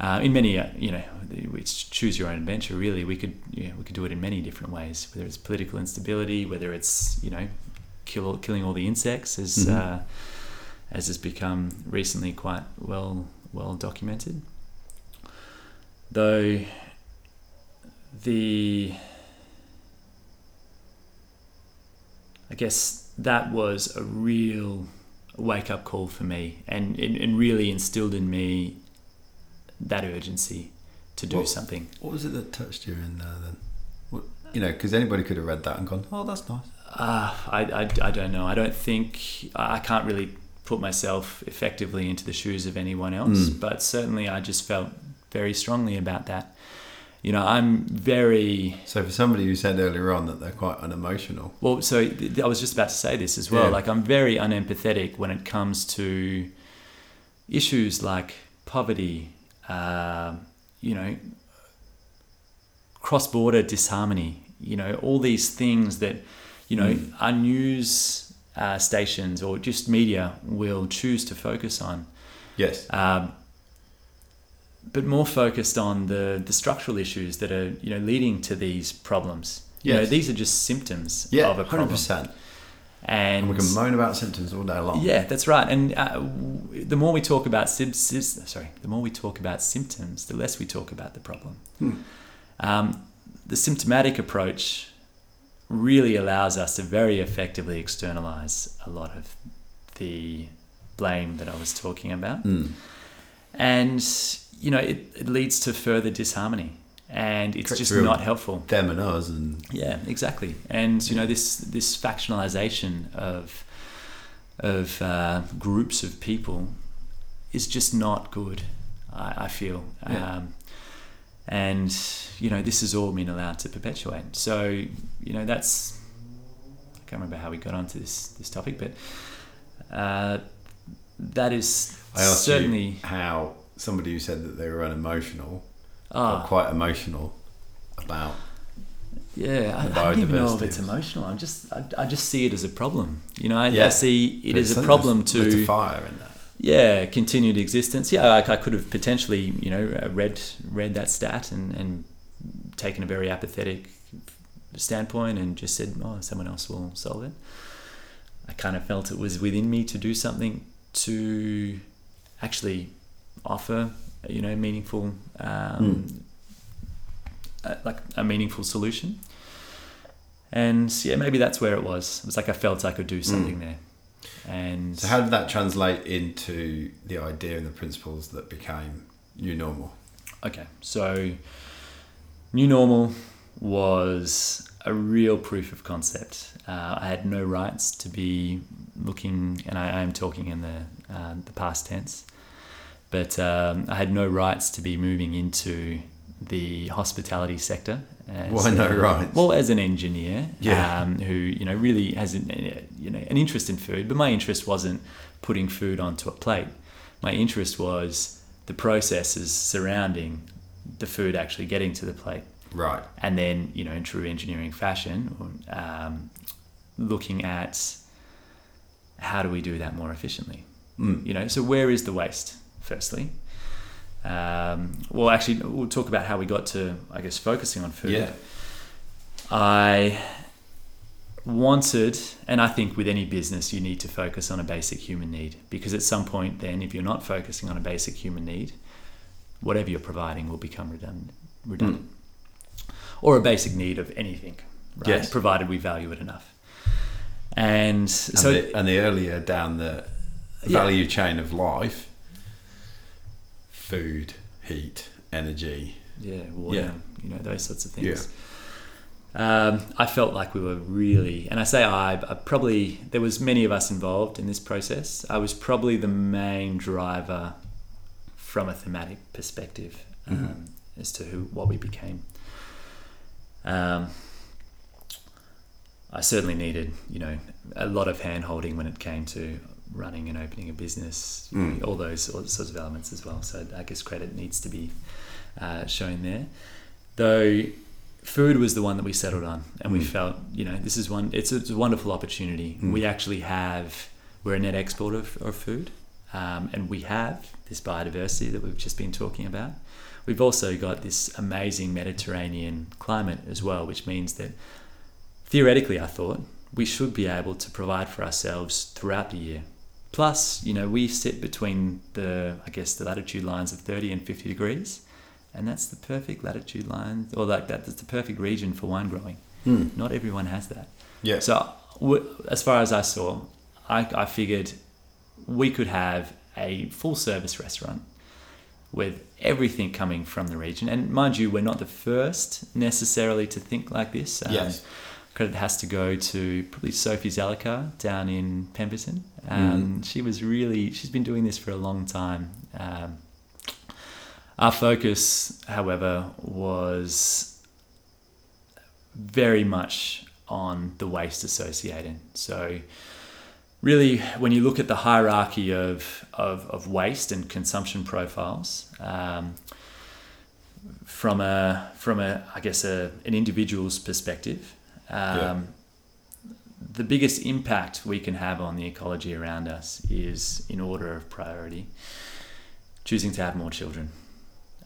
Uh, in many, uh, you know, it's choose your own adventure. Really, we could, you know, we could do it in many different ways. Whether it's political instability, whether it's, you know, kill, killing all the insects, as Mhm. uh, as has become recently quite well well documented. Though the, I guess that was a real wake up call for me, and it, it really instilled in me that urgency to do What- something. What was it that touched you in there then? What, you know, because anybody could have read that and gone, "Oh, that's nice." Uh, I, I, I don't know. I don't think I can't really put myself effectively into the shoes of anyone else, Mm. but certainly I just felt very strongly about that. You know, I'm very So for somebody who said earlier on that they're quite unemotional, well. So th- I was just about to say this as well. Yeah. Like I'm very unempathetic when it comes to issues like poverty. um you know, cross-border disharmony. You know, all these things that you know Mm. our news uh, stations or just media will choose to focus on. yes, um, but more focused on the, the structural issues that are you know leading to these problems. You know, these are just symptoms yeah, of a problem. hundred problem, percent. and And we can moan about symptoms all day long. yeah, that's right. And uh, w- the more we talk about sim- sim- sorry, the more we talk about symptoms, the less we talk about the problem. Hmm. Um, the symptomatic approach really allows us to very effectively externalize a lot of the blame that I was talking about Mm. and you know it, it leads to further disharmony and it's Correct. just Real- not helpful. Them and us, and Yeah, exactly. And you know this this factionalization of of uh, groups of people is just not good. I, I feel, Yeah. um, and you know this has all been allowed to perpetuate. So you know that's I can't remember how we got onto this this topic, but uh, that is I asked certainly how somebody who said that they were unemotional, ah, or quite emotional about. Yeah, I, I don't even know if it's emotional. I'm just, I, I just see it as a problem. You know, I, I see it There's as a problem there's to, fire in that. Yeah, continued existence. Yeah, like I could have potentially, you know, uh, read read that stat and, and taken a very apathetic standpoint and just said, oh, someone else will solve it. I kind of felt it was within me to do something to actually offer, you know, meaningful, um, uh, like a meaningful solution. And yeah, maybe that's where it was. It was like I felt I could do something there. And So how did that translate into the idea and the principles that became new normal? Okay, so new normal was a real proof of concept. Uh, I had no rights to be looking, and I, I am talking in the uh, the past tense, but um, I had no rights to be moving into the hospitality sector. As Why no a- rights? Well, as an engineer, Yeah. um, who you know really has an, you know an interest in food, but my interest wasn't putting food onto a plate. My interest was the processes surrounding the food actually getting to the plate, Right. and then you know in true engineering fashion, um, looking at how do we do that more efficiently. Mm. You know, so where is the waste? Firstly, um, well, actually, we'll talk about how we got to, I guess, focusing on food. Yeah. I wanted, and I think with any business, you need to focus on a basic human need because at some point, then, if you're not focusing on a basic human need, whatever you're providing will become redundant, redundant, or a basic need of anything, right? Yes. Provided we value it enough. And And, so, the, and the earlier down the Yeah. value chain of life, food, heat, energy. yeah, water, Yeah. you know, those sorts of things. Um, I felt like we were really, and I say I, I probably there was many of us involved in this process. I was probably the main driver from a thematic perspective um, Mhm. as to who what we became. Um, I certainly needed, you know, a lot of hand holding when it came to running and opening a business, Mm. all those sorts of elements as well. So I guess credit needs to be uh, shown there. Though food was the one that we settled on, and we Mm. felt, you know, this is one. It's a, it's a wonderful opportunity. Mm. We actually have we're a net exporter of, of food, um, and we have this biodiversity that we've just been talking about. We've also got this amazing Mediterranean climate as well, which means that theoretically, I thought we should be able to provide for ourselves throughout the year. Plus, you know, we sit between the, I guess, the latitude lines of 30 and 50 degrees, and that's the perfect latitude line, or like that, that's the perfect region for wine growing. Mm. Not everyone has that. Yeah. So, w- as far as I saw, I, I figured we could have a full service restaurant with everything coming from the region. And mind you, we're not the first necessarily to think like this. Um, Yes. Credit has to go to probably Sophie Zalokar down in Pemberton. Um, She was really, she's been doing this for a long time. Um, our focus, however, was very much on the waste associated. So, really, when you look at the hierarchy of, of, of waste and consumption profiles, um, from a from a I guess a, an individual's perspective, um, Yeah. the biggest impact we can have on the ecology around us is in order of priority choosing to have more children.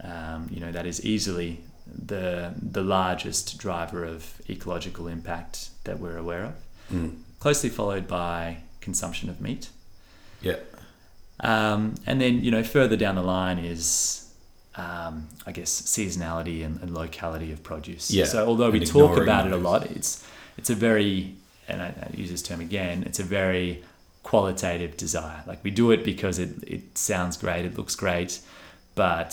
Um, you know that is easily the the largest driver of ecological impact that we're aware of, Mm. closely followed by consumption of meat. Yeah. Um, and then, you know, further down the line is, um, I guess, seasonality and, and locality of produce. Yeah, So although we talk about it a lot, it's it's a very, and I, I use this term again, it's a very qualitative desire. Like we do it because it, it sounds great, it looks great, but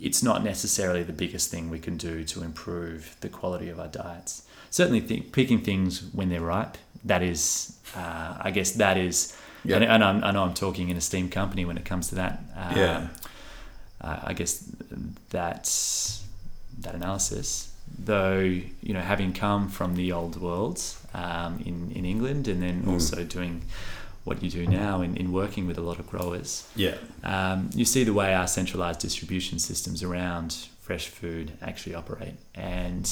it's not necessarily the biggest thing we can do to improve the quality of our diets. Certainly, th- picking things when they're ripe. That is, uh, I guess, that is. Yeah. And, and I'm, I know I'm talking in a steam company when it comes to that. Um, Yeah. Uh, I guess that's that analysis. Though you know, having come from the old world um, in in England, and then Mm. also doing what you do now in, in working with a lot of growers, Yeah. um, you see the way our centralized distribution systems around fresh food actually operate. And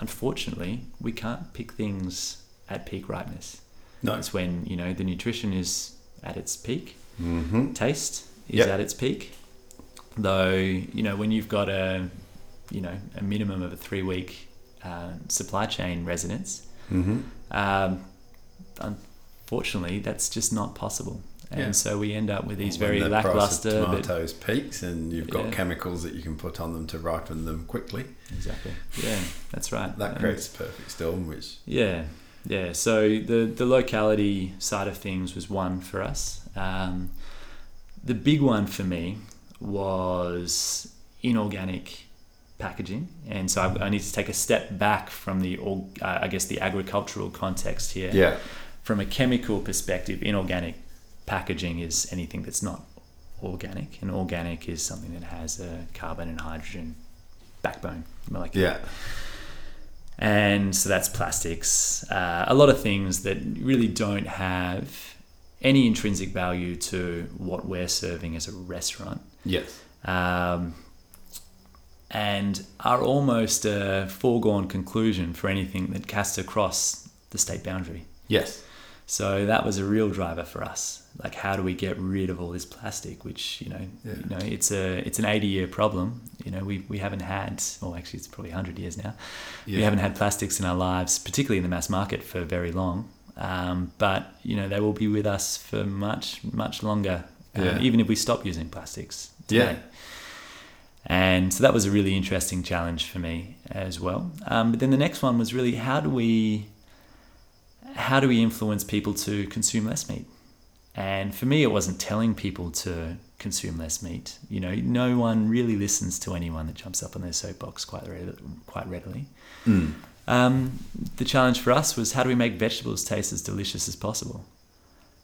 unfortunately, we can't pick things at peak ripeness. No. It's when you know the nutrition is at its peak, Mm-hmm. taste is Yep. at its peak. Though you know when you've got a you know a minimum of a three week uh, supply chain residence, Mm-hmm. um, unfortunately that's just not possible. And Yeah. so we end up with these When very the price lackluster, but tomatoes peaks, and you've got Yeah. chemicals that you can put on them to ripen them quickly. exactly, yeah, that's right. That And- creates a perfect storm, which Yeah, yeah. So the the locality side of things was one for us. Um, the big one for me was inorganic packaging, and so I, I need to take a step back from the, uh, I guess, the agricultural context here. yeah, From a chemical perspective, inorganic packaging is anything that's not organic, and organic is something that has a carbon and hydrogen backbone molecule. Yeah, and so that's plastics, uh, a lot of things that really don't have any intrinsic value to what we're serving as a restaurant, yes, um, and are almost a foregone conclusion for anything that casts across the state boundary. yes, So that was a real driver for us. Like, how do we get rid of all this plastic? Which you know, Yeah. you know, it's a it's an eighty year problem. You know, we we haven't had, well, actually, it's probably hundred years now. yeah. We haven't had plastics in our lives, particularly in the mass market, for very long. Um, but you know, they will be with us for much much longer, um, Yeah. even if we stop using plastics. Yeah. And so that was a really interesting challenge for me as well. Um, but then the next one was really how do we how do we influence people to consume less meat? And for me, it wasn't telling people to consume less meat. You know, no one really listens to anyone that jumps up on their soapbox quite readily. Quite readily. Mm. Um, the challenge for us was how do we make vegetables taste as delicious as possible?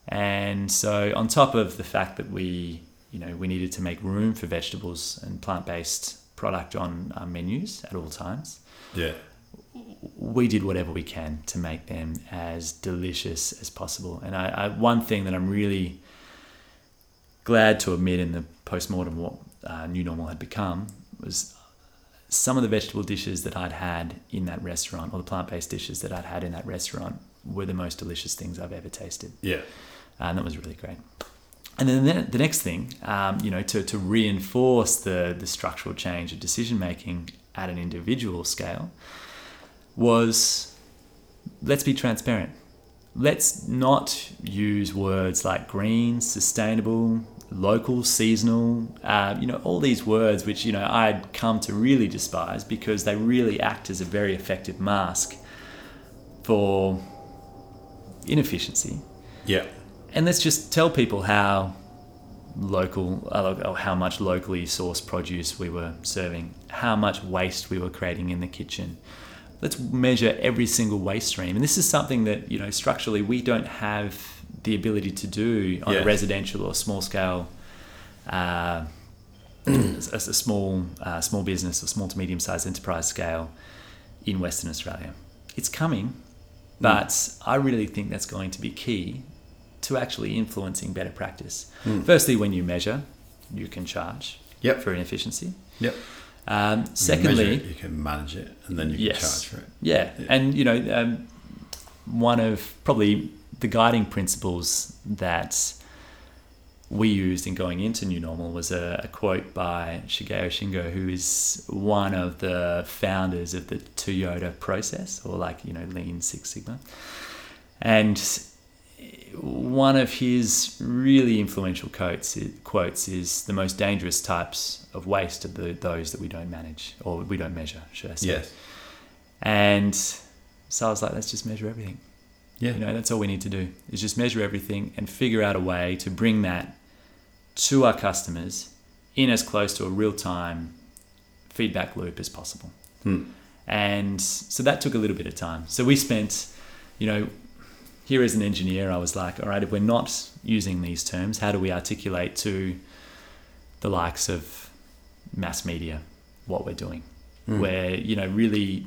And so, on top of the fact that we, you know, we needed to make room for vegetables and plant-based product on our menus at all times, yeah, we did whatever we can to make them as delicious as possible. And I, I one thing that I'm really glad to admit in the post-mortem what uh, new normal had become was some of the vegetable dishes that I'd had in that restaurant or the plant-based dishes that I'd had in that restaurant were the most delicious things I've ever tasted yeah, and that was really great. And then the, next thing, um, you know, to, to reinforce the, the structural change of decision making at an individual scale was let's be transparent. Let's not use words like green, sustainable, local, seasonal, uh, you know, all these words which, you know, I'd come to really despise because they really act as a very effective mask for inefficiency yeah, and let's just tell people how local uh, how much locally sourced produce we were serving how much waste we were creating in the kitchen let's measure every single waste stream and this is something that you know structurally we don't have the ability to do on Yeah. a residential or small scale uh, as a small uh, small business or small to medium sized enterprise scale in Western Australia. It's coming, but I really think that's going to be key to actually influencing better practice. Mm. Firstly, when you measure, you can charge Yep. for inefficiency. yep. Um, You secondly, it, you can manage it, and then you can Yes. charge for it. yeah, Yeah. and you know, um, one of probably the guiding principles that we used in going into New Normal was a, a quote by Shigeo Shingo, who is one of the founders of the Toyota process, or like you know Lean Six Sigma, and one of his really influential quotes quotes is the most dangerous types of waste are the those that we don't manage or we don't measure, should I say? Yes. And so I was like, let's just measure everything. Yeah. You know, that's all we need to do is just measure everything and figure out a way to bring that to our customers in as close to a real time feedback loop as possible. Hmm. And so that took a little bit of time. So we spent, you know, here as an engineer, I was like, all right, if we're not using these terms, how do we articulate to the likes of mass media what we're doing? Hmm. Where, you know, really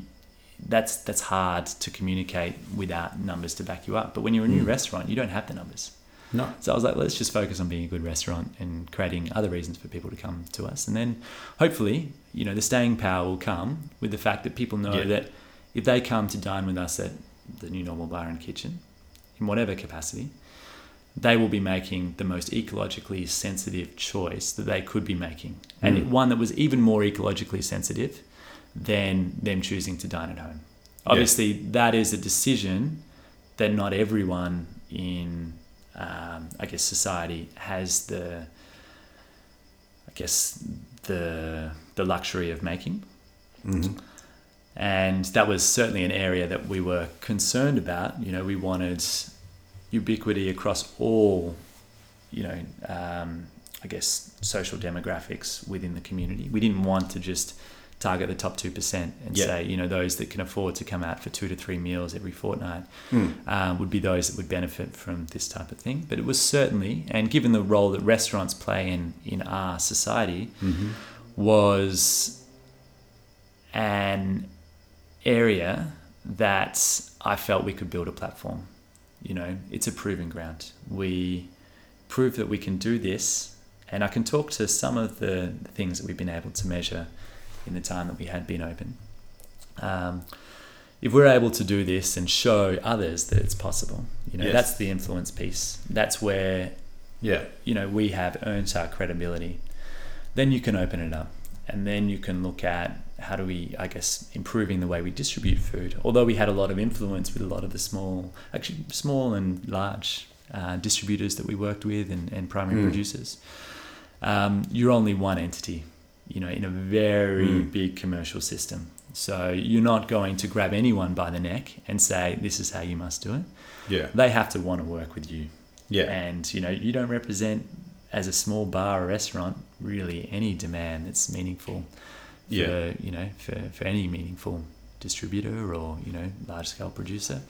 that's that's hard to communicate without numbers to back you up. But when you're a new Mm. restaurant, you don't have the numbers. No. So I was like, let's just focus on being a good restaurant and creating other reasons for people to come to us. And then hopefully, you know, the staying power will come with the fact that people know Yeah. that if they come to dine with us at the new normal bar and kitchen, in whatever capacity, they will be making the most ecologically sensitive choice that they could be making. And Mm. one that was even more ecologically sensitive than them choosing to dine at home. Yeah. Obviously, that is a decision that not everyone in, um, I guess, society has the, I guess, the the luxury of making. Mhm. And that was certainly an area that we were concerned about. You know, we wanted ubiquity across all, you know, um, I guess, social demographics within the community. We didn't want to just target the top 2% and say, you know, those that can afford to come out for two to three meals every fortnight Mm. um, would be those that would benefit from this type of thing. But it was certainly, and given the role that restaurants play in, in our society, Mhm. was an area that I felt we could build a platform. You know, it's a proving ground. We prove that we can do this, and I can talk to some of the things that we've been able to measure in the time that we had been open. Um, if we're able to do this and show others that it's possible, you know, Yes. that's the influence piece. That's where Yeah. you know we have earned our credibility then you can open it up and then you can look at how do we i guess improving the way we distribute food although we had a lot of influence with a lot of the small actually small and large uh, distributors that we worked with and, and primary Mm. producers um, you're only one entity you know in a very Mm. big commercial system so you're not going to grab anyone by the neck and say this is how you must do it Yeah. they have to want to work with you Yeah. and you know you don't represent as a small bar or restaurant really any demand that's meaningful for Yeah. you know for, for any meaningful distributor or you know large scale producer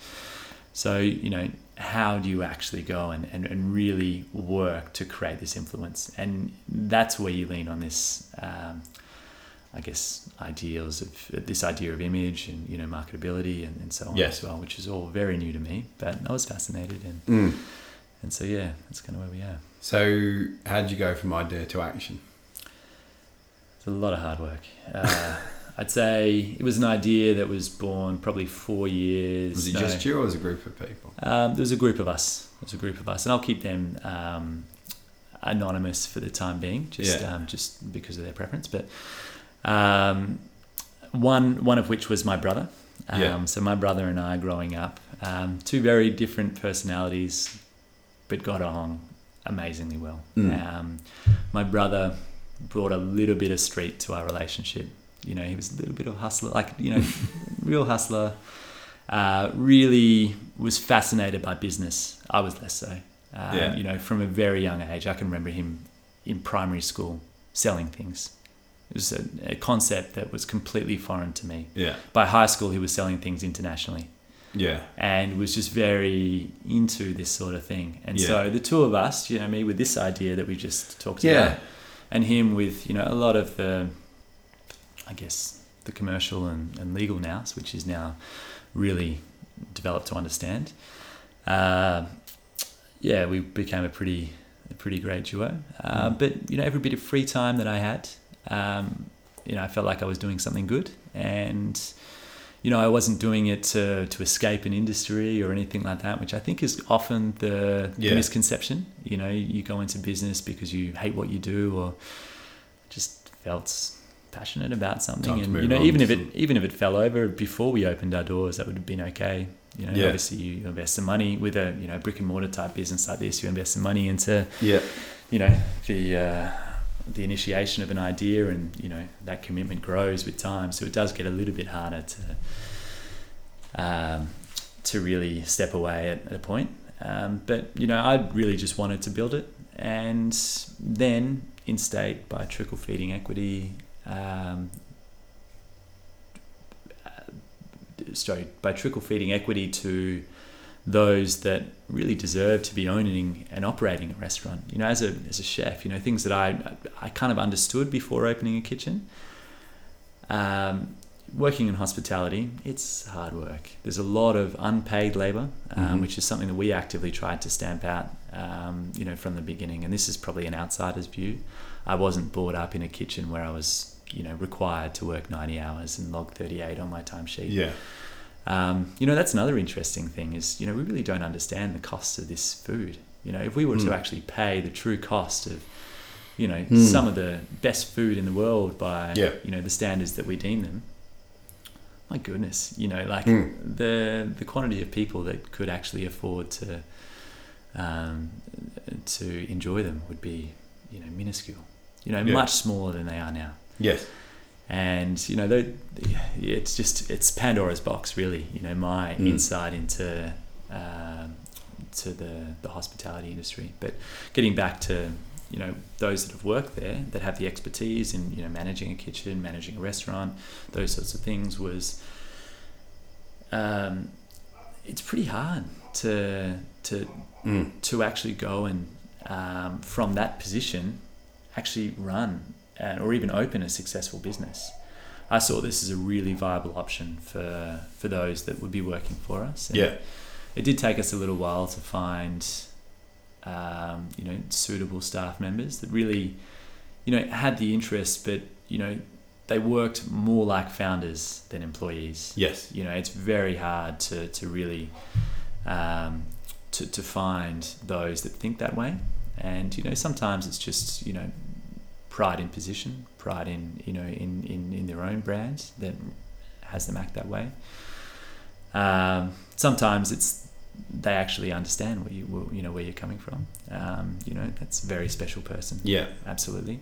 so you know how do you actually go and, and, and really work to create this influence and that's where you lean on this um, I guess ideals of this idea of image and you know marketability and, and so on Yes. as well, which is all very new to me. But I was fascinated and Mm. and so yeah, that's kind of where we are. So, how did you go from idea to action? It's a lot of hard work. Uh, I'd say it was an idea that was born probably four years. Was it just you or was it a group of people? Um, there was a group of us. There was a group of us, and I'll keep them um, anonymous for the time being, just Yeah. um, just because of their preference. But um, one one of which was my brother. Um, Yeah. So my brother and I, growing up, um, two very different personalities, but got along amazingly well. Mm. Um, my brother brought a little bit of street to our relationship. You know, he was a little bit of hustler, like you know, real hustler. Uh, really was fascinated by business. I was less so. Um, Yeah. You know, from a very young age, I can remember him in primary school selling things. It was a, a concept that was completely foreign to me. Yeah. By high school, he was selling things internationally Yeah. and was just very into this sort of thing. And Yeah. so the two of us, you know, me with this idea that we just talked Yeah. about, and him with, you know, a lot of the, I guess, the commercial and, and legal nous, which is now really developed to understand. Uh, yeah, we became a pretty, a pretty great duo. Uh, Mm. But you know, every bit of free time that I had, um, you know, I felt like I was doing something good, and you know, I wasn't doing it to, to escape an industry or anything like that, which I think is often the, the misconception. You know, you go into business because you hate what you do or just felt passionate about something. Time and you know, even if it even if it fell over before we opened our doors, that would have been okay. You know, Yeah. obviously you invest some money with a you know brick and mortar type business like this. You invest some money into Yeah. you know the uh, the initiation of an idea and you know that commitment grows with time. So it does get a little bit harder to um, to really step away at, at a point. Um, but you know I really just wanted to build it. And then in state by trickle feeding equity um, uh, sorry by trickle feeding equity to those that really deserve to be owning and operating a restaurant. You know, as a as a chef, you know things that I I kind of understood before opening a kitchen. Um, working in hospitality, it's hard work. There's a lot of unpaid labor, um, Mhm. which is something that we actively tried to stamp out. Um, you know, from the beginning, and this is probably an outsider's view. I wasn't brought up in a kitchen where I was, you know, required to work 90 hours and log 38 on my timesheet. Yeah. Um, you know, that's another interesting thing is, you know, we really don't understand the costs of this food. You know, if we were to Mm. actually pay the true cost of, you know, Mm. some of the best food in the world by, Yeah. you know, the standards that we deem them, my goodness, you know, like Mm. the the quantity of people that could actually afford to um, to enjoy them would be, you know, minuscule. You know, Yeah. much smaller than they are now Yes. And you know they- it's just it's pandora's box really you know my Mm. insight into um, to the the hospitality industry but getting back to you know those that have worked there that have the expertise in you know managing a kitchen managing a restaurant those sorts of things was um, it's pretty hard to to Mm. to actually go and um, from that position actually run and, or even open a successful business. I saw this as a really viable option for for those that would be working for us. And Yeah. it did take us a little while to find um, you know suitable staff members that really you know had the interest, but you know they worked more like founders than employees Yes. you know it's very hard to, to really um, to, to find those that think that way and you know sometimes it's just you know pride in position pride in you know in, in, in their own brand that has them act that way um, sometimes it's they actually understand where you you know where you're coming from um, you know that's a very special person Yeah. absolutely.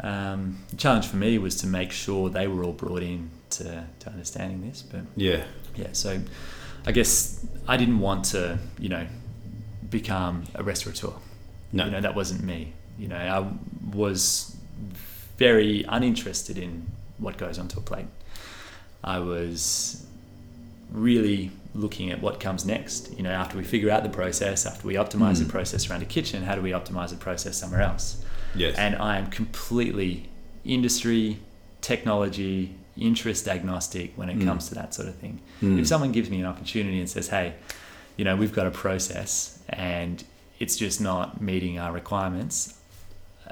Um, the challenge for me was to make sure they were all brought in to, to understanding this. But Yeah. yeah, so I guess I didn't want to, you know, become a restaurateur. No. You know, that wasn't me. You know, I was very uninterested in what goes onto a plate. I was really looking at what comes next. You know, after we figure out the process, after we optimize Mm. the process around a kitchen, how do we optimize the process somewhere else? Yes. and I am completely industry, technology, interest agnostic when it Mm. comes to that sort of thing. Mm. If someone gives me an opportunity and says, "Hey, you know, we've got a process and it's just not meeting our requirements,"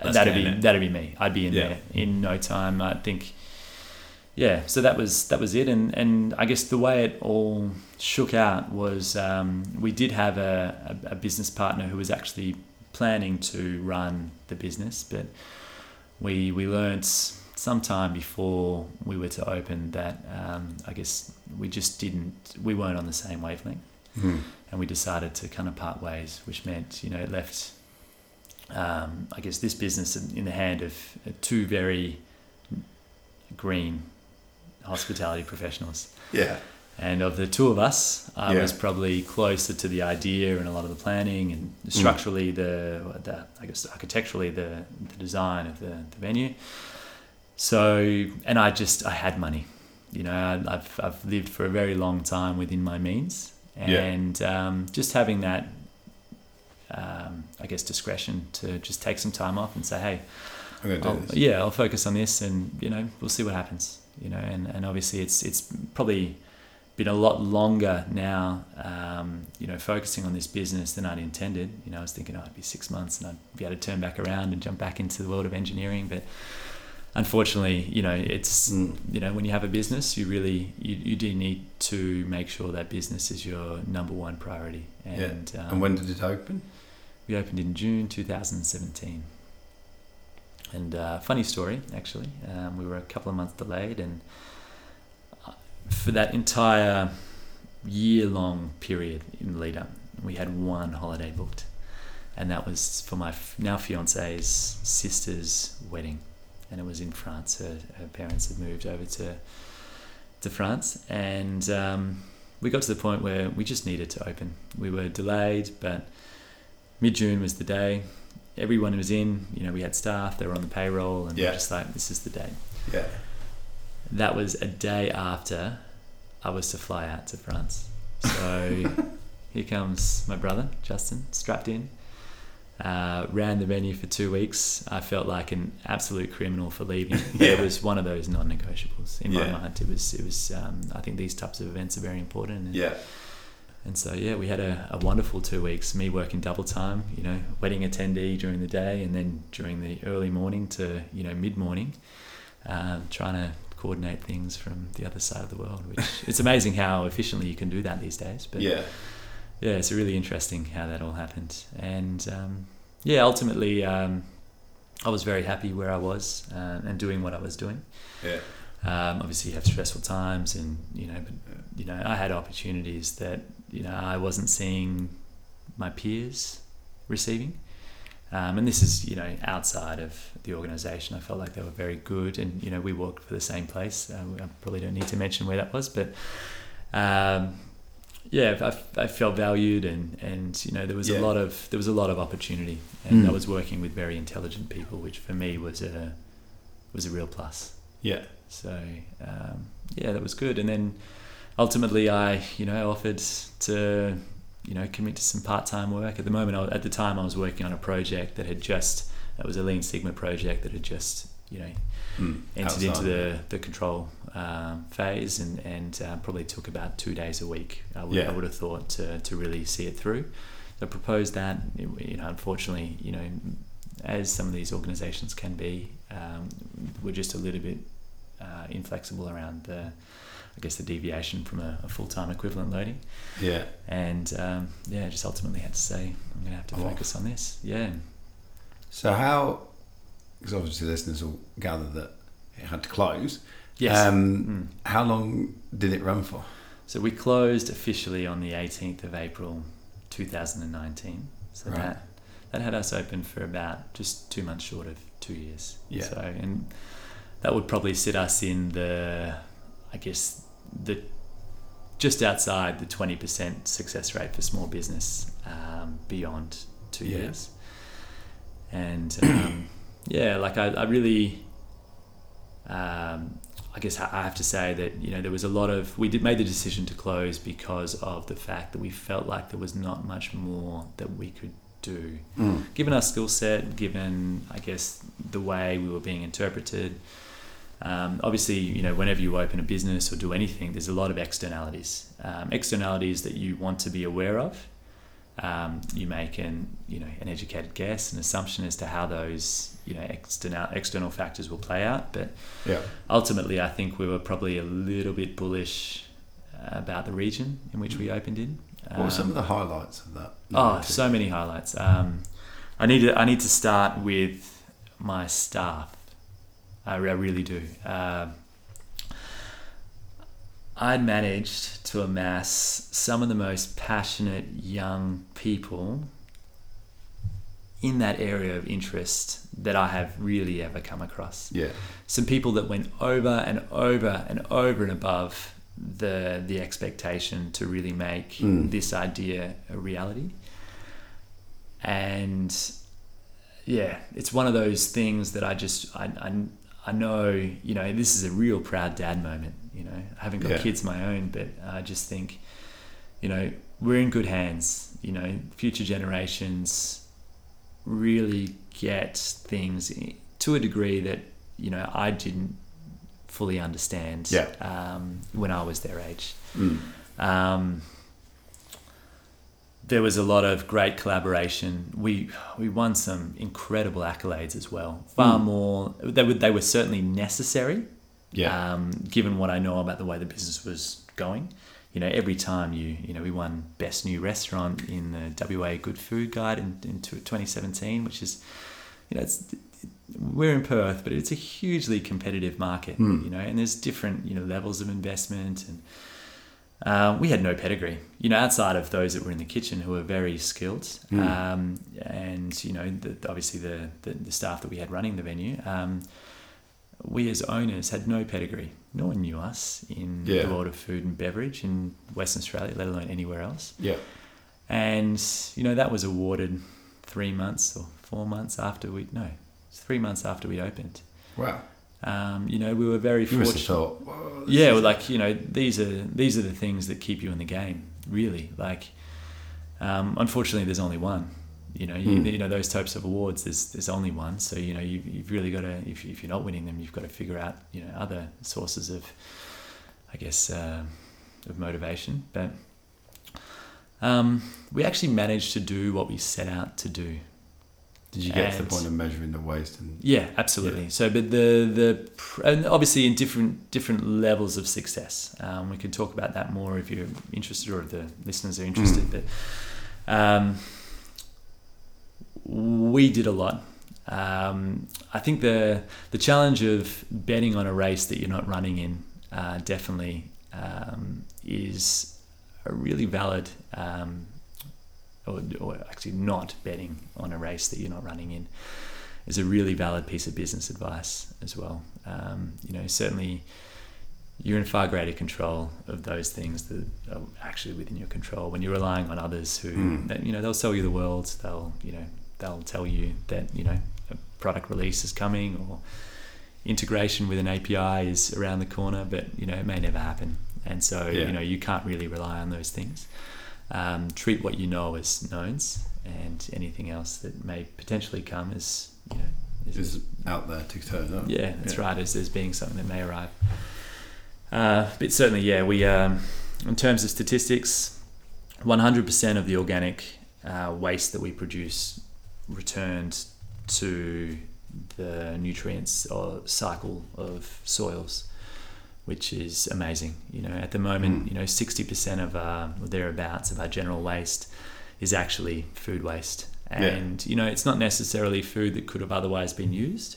That'd be it. that'd be me. I'd be in Yeah. there in no time. I think. Yeah, so that was that was it, and and I guess the way it all shook out was um, we did have a, a, a business partner who was actually planning to run the business, but we we learnt sometime before we were to open that um, I guess we just didn't we weren't on the same wavelength, Mm. and we decided to kind of part ways, which meant you know it left um, I guess this business in in the hand of two very green hospitality professionals. Yeah. And of the two of us, I Yeah. was probably closer to the idea and a lot of the planning and structurally the, the I guess architecturally the, the design of the, the venue. So, and I just I had money, you know. I- I've I've lived for a very long time within my means, Yeah. and um, just having that, um, I guess, discretion to just take some time off and say, hey, I'm gonna do I'll, yeah, I'll focus on this, and you know, we'll see what happens. You know, and, and obviously, it's it's probably been a lot longer now. Um, you know, focusing on this business than I'd intended. You know, I was thinking oh, it'd be six months, and I'd be able to turn back around and jump back into the world of engineering. But unfortunately, you know, it's Mm. you know, when you have a business, you really you, you do need to make sure that business is your number one priority. And um, And when did it open? We opened in June 2017. And uh, funny story, actually. Um, we were a couple of months delayed, and uh, for that entire year long period in lead we had one holiday booked. And that was for my now fiance's sister's wedding. And it was in France. Her, her parents had moved over to, to France. And um, we got to the point where we just needed to open. We were delayed, but mid June was the day. Everyone was in. You know, we had staff. They were on the payroll, and we Yeah. were just like, "This is the day." Yeah. That was a day after I was to fly out to France. So here comes my brother Justin, strapped in. Uh, ran the venue for two weeks. I felt like an absolute criminal for leaving. But It was one of those non-negotiables in Yeah. my mind. It was. It was. Um, I think these types of events are very important. And, Yeah. And so yeah, we had a, a wonderful two weeks. Me working double time, you know, wedding attendee during the day, and then during the early morning to you know mid morning, um, trying to coordinate things from the other side of the world. Which it's amazing how efficiently you can do that these days. But Yeah. yeah, it's really interesting how that all happened. And um, yeah, ultimately, um, I was very happy where I was uh, and doing what I was doing. Yeah. Um, obviously, you have stressful times, and you know, but you know, I had opportunities that you know I wasn't seeing my peers receiving. Um, and this is, you know, outside of the organisation. I felt like they were very good, and you know, we worked for the same place. Uh, I probably don't need to mention where that was, but um, yeah, I, I felt valued, and and you know, there was Yeah. a lot of there was a lot of opportunity, and Mm. I was working with very intelligent people, which for me was a was a real plus. Yeah. So um, yeah, that was good. And then ultimately, I you know offered to you know commit to some part time work. At the moment, I, at the time, I was working on a project that had just that was a Lean Sigma project that had just you know Mm. entered into the the control um, phase and and uh, probably took about two days a week. I would, Yeah. I would have thought to to really see it through. I proposed that. It- you know, unfortunately, you know, as some of these organisations can be, um, we're just a little bit uh, inflexible around the, I guess, the deviation from a, a full time equivalent loading. Yeah. And um, yeah, just ultimately had to say I'm going to have to I'm focus on this. Yeah. So how? Because obviously listeners will gather that it had to close. Yes. Um, Mm. How long did it run for? So we closed officially on the 18th of April 2019. So Right. that that had us open for about just two months short of two years. Yeah. So and that would probably sit us in the, I guess the just outside the 20% success rate for small business um, beyond two Yeah. years. And um, yeah, like I, I really um, I guess I have to say that you know there was a lot of we did made the decision to close because of the fact that we felt like there was not much more that we could do, Mm. given our skill set, given I guess the way we were being interpreted. Um, obviously, you know, whenever you open a business or do anything, there's a lot of externalities. Um, externalities that you want to be aware of. Um, you make an you know an educated guess, an assumption as to how those you know external external factors will play out, but Yeah. ultimately, I think we were probably a little bit bullish about the region in which we opened in. What were some Um, of the highlights of that? Oh, so many highlights. Um, I need to I need to start with my staff. I, re- I really do. Um I'd managed to amass some of the most passionate young people in that area of interest that I have really ever come across Yeah. some people that went over and over and over and above the the expectation to really make Mm. this idea a reality. And yeah, it's one of those things that I just I, I, I know you know this is a real proud dad moment. You know, I haven't got Yeah. kids of my own, but I just think you know we're in good hands. You know, future generations really get things to a degree that you know I didn't fully understand Yeah. um, when I was their age. Mm. Um, there was a lot of great collaboration. We we won some incredible accolades as well. Far Mm. more they were they were certainly necessary. Yeah. Um, given what I know about the way the business was going, you know, every time you you know we won best new restaurant in the WA Good Food Guide in, in 2017, which is you know it's we're in Perth, but it's a hugely competitive market, Mm. you know, and there's different you know levels of investment and. Uh, we had no pedigree, you know, outside of those that were in the kitchen who were very skilled, Mm. um, and you know, the, obviously the, the the staff that we had running the venue. Um, we as owners had no pedigree. No one knew us in Yeah. the world of food and beverage in Western Australia, let alone anywhere else. Yeah. And you know that was awarded three months or four months after we no, three months after we opened. Wow. Um, you know, we were very You fortunate. thought, "Whoa, Yeah, well, like you know, these are these are the things that keep you in the game. Really, like, um, unfortunately, there's only one. You know, you, Hmm. you know those types of awards. There's there's only one. So you know, you, you've really got to if, if you're not winning them, you've got to figure out you know other sources of, I guess, uh, of motivation. But um, we actually managed to do what we set out to do. Did you get to the point of measuring the waste? And Yeah, absolutely. So, but the the and obviously in different different levels of success. Um, we can talk about that more if you're interested, or if the listeners are interested. But um, we did a lot. Um, I think the the challenge of betting on a race that you're not running in uh, definitely um, is a really valid, um, or, or actually not betting on a race that you're not running in is a really valid piece of business advice as well. Um, you know, certainly you're in far greater control of those things that are actually within your control when you're relying on others who, Mm. that, you know, they'll sell you the world. They'll, you know, they'll tell you that, you know, a product release is coming or integration with an API is around the corner, but, you know, it may never happen. And so, Yeah. you know, you can't really rely on those things. Um, treat what you know as knowns and anything else that may potentially come as, you know, is out there to turn up. yeah, that's Yeah. right. As there's being something that may arrive. Uh, but certainly, yeah, we um, in terms of statistics, 100% of the organic uh, waste that we produce returned to the nutrients or cycle of soils, which is amazing. You know, at the moment, Mm. you know, 60% of our or thereabouts of our general waste is actually food waste, Yeah. and you know, it's not necessarily food that could have otherwise been used,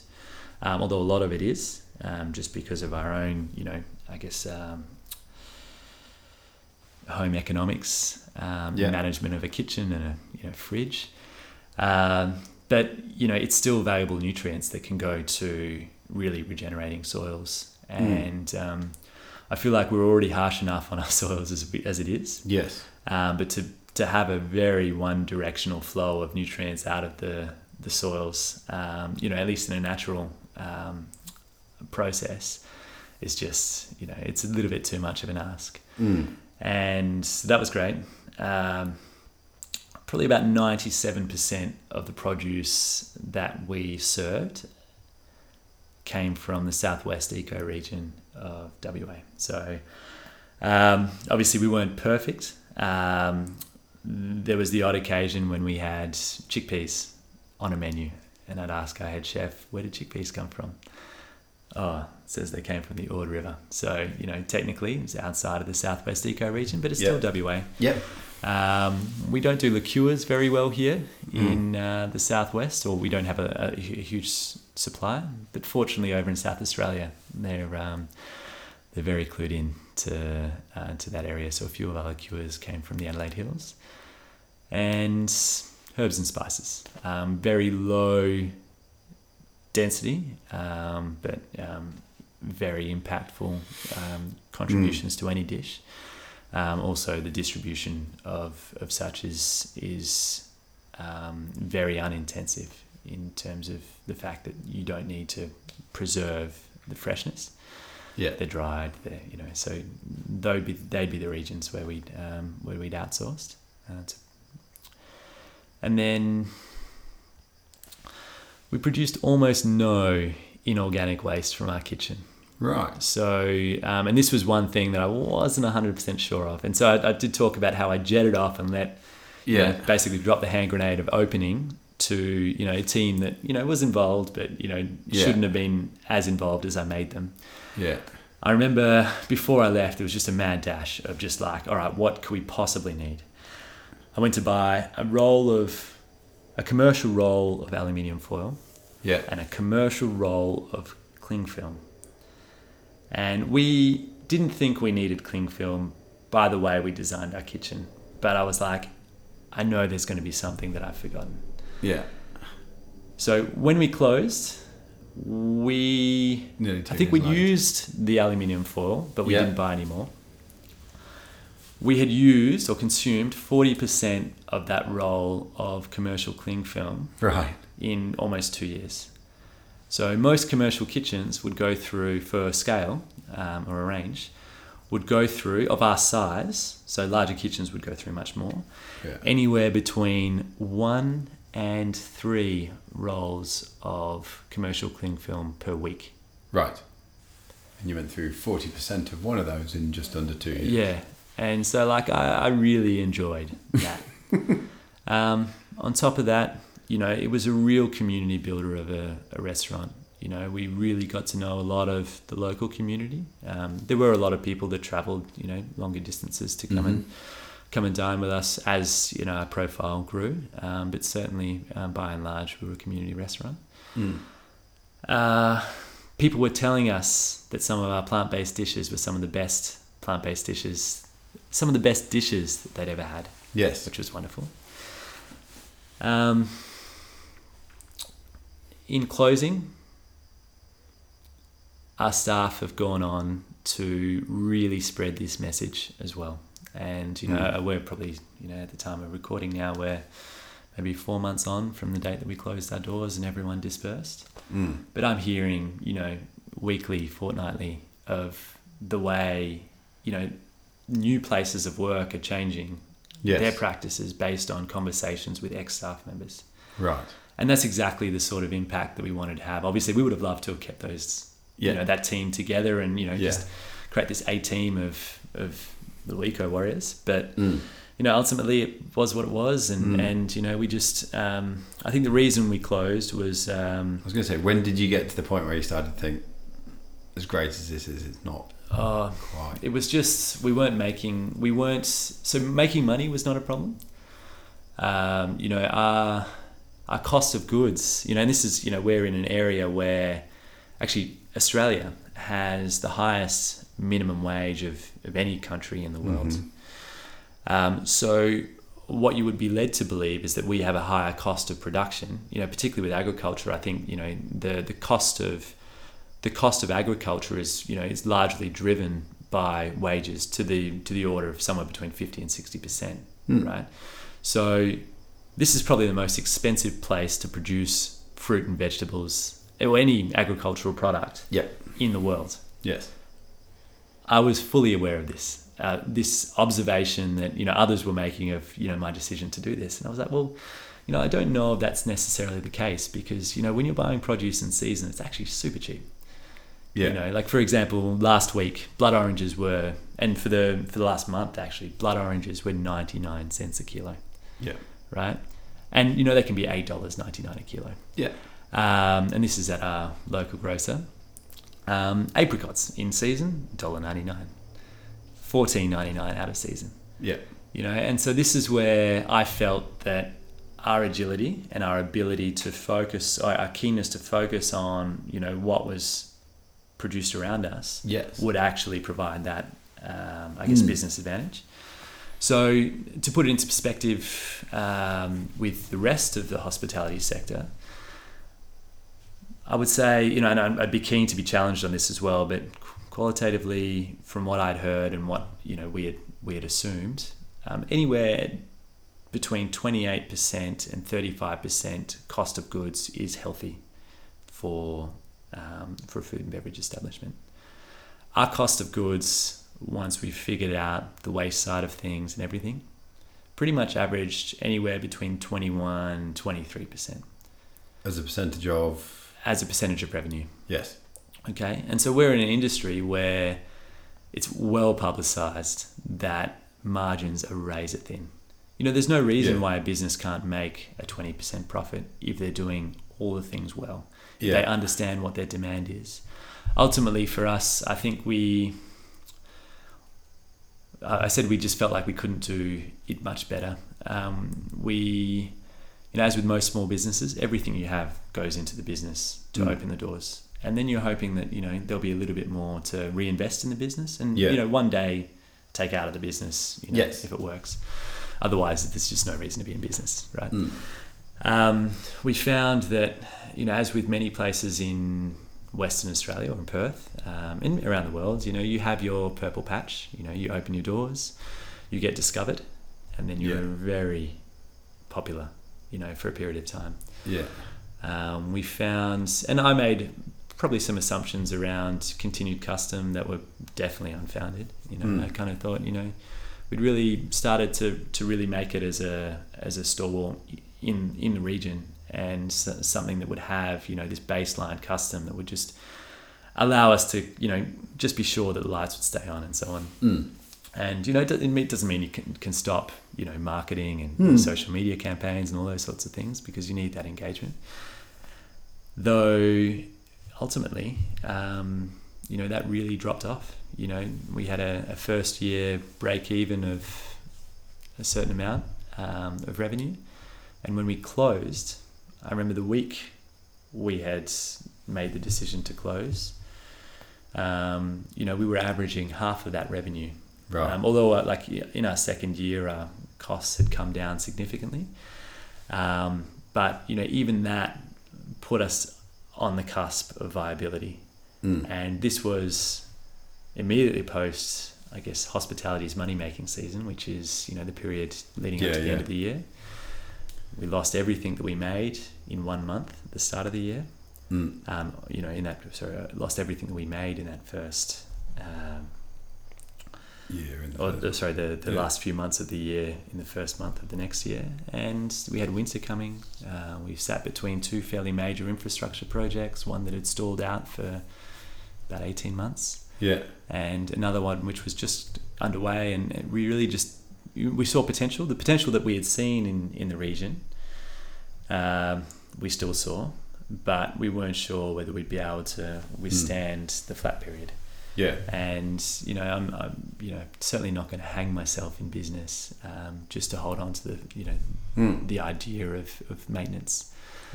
um, although a lot of it is, um, just because of our own, you know, I guess. Um, home economics, um, Yeah. management of a kitchen and a you know fridge, um, but you know it's still valuable nutrients that can go to really regenerating soils, and um, I feel like we're already harsh enough on our soils as, as it is, Yes. um, but to to have a very one directional flow of nutrients out of the the soils, um, you know, at least in a natural um, process, is just you know it's a little bit too much of an ask Mm. and that was great. Um, probably about 97% of the produce that we served came from the southwest eco region of WA. So um, obviously we weren't perfect. Um, there was the odd occasion when we had chickpeas on a menu, and I'd ask our head chef, "Where did chickpeas come from?" Oh, it says they came from the Ord River. So, you know, technically it's outside of the southwest eco region, but it's still WA. Yep. Um, we don't do liqueurs very well here Mm. in uh, the southwest, or we don't have a, a, huge supply. But fortunately, over in South Australia, they're um, they're very clued in to uh, to that area. So a few of our liqueurs came from the Adelaide Hills, and herbs and spices. Um, very low density, um, but um, very impactful um, contributions to any dish. Um, also, the distribution of, of such is is very unintensive in terms of the fact that you don't need to preserve the freshness. Yeah. They're dried. They're you know so they'd be they'd be the regions where we'd um, where we'd outsourced. Uh, to, and then we produced almost no inorganic waste from our kitchen. Right. So, um, and this was one thing that I wasn't 100% sure of. And so I, I did talk about how I jetted off and let, you Yeah. know, basically drop the hand grenade of opening to, you know, a team that, you know, was involved, but, you know, Yeah. shouldn't have been as involved as I made them. Yeah. I remember before I left, it was just a mad dash of just like, all right, what could we possibly need? I went to buy a roll of, a commercial roll of aluminium foil Yeah. and a commercial roll of cling film. And we didn't think we needed cling film by the way we designed our kitchen. But I was like, I know there's going to be something that I've forgotten. Yeah. So when we closed, we I think we used the aluminium foil, but we Yeah. didn't buy any more. We had used or consumed 40% of that roll of commercial cling film Right. in almost two years. So most commercial kitchens would go through for scale um, or a range would go through of our size. So larger kitchens would go through much more. Yeah. Anywhere between one and three rolls of commercial cling film per week. Right. And you went through 40% of one of those in just under two years. Yeah. And so, like, I, I really enjoyed that. um, on top of that, you know, it was a real community builder of a, a restaurant. You know, we really got to know a lot of the local community. Um, there were a lot of people that travelled, you know, longer distances to come and come and dine with us as you know our profile grew. Um, but certainly, um, by and large, we were a community restaurant. Mm. Uh, people were telling us that some of our plant-based dishes were some of the best plant-based dishes, some of the best dishes that they'd ever had, Yes. which was wonderful. Um, in closing, our staff have gone on to really spread this message as well. And you know, Mm. we're probably you know at the time of recording now, we're maybe four months on from the date that we closed our doors and everyone dispersed. Mm. But I'm hearing, you know, weekly, fortnightly of the way, you know, new places of work are changing Yes. their practices based on conversations with ex staff members. Right. And that's exactly the sort of impact that we wanted to have. Obviously, we would have loved to have kept those, Yeah. you know, that team together and, you know, Yeah. just create this A team of, of the Eco Warriors. But, Mm. you know, ultimately it was what it was. And, Mm. and you know, we just, um, I think the reason we closed was, um, I was going to say, when did you get to the point where you started to think, as great as this is, it's not uh, quite? it was just we weren't making we weren't so making money was not a problem um, you know our our cost of goods you know and this is you know we're in an area where actually Australia has the highest minimum wage of, of any country in the world Mhm. um, so what you would be led to believe is that we have a higher cost of production you know particularly with agriculture I think you know the the cost of the cost of agriculture is you know is largely driven by wages to the to the order of somewhere between 50 and 60 percent Hmm. right so this is probably the most expensive place to produce fruit and vegetables or any agricultural product Yep. in the world Yes. I was fully aware of this uh, this observation that you know others were making of you know my decision to do this and I was like well you know I don't know if that's necessarily the case because you know when you're buying produce in season it's actually super cheap Yeah. you know, like for example, last week blood oranges were, and for the for the last month actually, blood oranges were ninety nine cents a kilo, Yeah. right? And you know they can be eight dollars ninety nine a kilo. Yeah. Um, and this is at our local grocer. Um, apricots in season, $1.99. Fourteen ninety nine out of season. Yeah. You know, and so this is where I felt that our agility and our ability to focus, our keenness to focus on, you know, what was produced around us Yes. would actually provide that, um, I guess, Mm. business advantage. So, to put it into perspective um, with the rest of the hospitality sector, I would say, you know, and I'd be keen to be challenged on this as well, but qualitatively, from what I'd heard and what you know we had we had assumed, um, anywhere between twenty eight percent and thirty five percent cost of goods is healthy for um, for a food and beverage establishment. Our cost of goods, once we figured out the waste side of things and everything, pretty much averaged anywhere between 21 and 23% As a percentage of. As a percentage of revenue. Yes. Okay. And so we're in an industry where it's well publicized that margins are razor thin. You know, there's no reason Yeah. why a business can't make a 20% profit if they're doing all the things well. If Yeah. They understand what their demand is. Ultimately, for us, I think we. I I said we just felt like we couldn't do it much better. Um, we, you know, as with most small businesses, everything you have goes into the business to Mm. open the doors, and then you're hoping that you know there'll be a little bit more to reinvest in the business, and Yeah. you know, one day take out of the business, you know, Yes. if it works. Otherwise, there's just no reason to be in business, right? Mm. Um, we found that, you know, as with many places in Western Australia or in Perth um, and around the world, you know, you have your purple patch. You know, you open your doors, you get discovered, and then you're Yeah. very popular. You know, for a period of time. Yeah. Um, we found, and I made probably some assumptions around continued custom that were definitely unfounded. You know, Mm. I kind of thought, you know, we'd really started to, to really make it as a as a stalwart in in the region and something that would have you know this baseline custom that would just allow us to you know just be sure that the lights would stay on and so on. Mm. And you know, it doesn't doesn't mean you can, can stop you know marketing and Hmm. social media campaigns and all those sorts of things because you need that engagement. Though ultimately, um, you know, that really dropped off. You know, we had a, a first year break even of a certain amount um, of revenue, and when we closed, I remember the week we had made the decision to close. Um, you know, we were averaging half of that revenue Right. um, although, uh, like in our second year, our costs had come down significantly. Um, but you know, even that put us on the cusp of viability, Mm. and this was immediately post, I guess, hospitality's money making season, which is you know the period leading Yeah, up to the yeah. end of the year. We lost everything that we made in one month at the start of the year. Mm. Um, you know, in that sorry, uh, lost everything that we made in that first. Um, Year in the or the, sorry, the, the Yeah. last few months of the year in the first month of the next year. And we had winter coming. Uh, we sat between two fairly major infrastructure projects, one that had stalled out for about 18 months, yeah. and another one which was just underway. And we really just we saw potential, the potential that we had seen in, in the region, um, we still saw, but we weren't sure whether we'd be able to withstand the flat period Yeah. and you know I'm, I'm you know certainly not going to hang myself in business um, just to hold on to the you know Mm. the idea of, of maintenance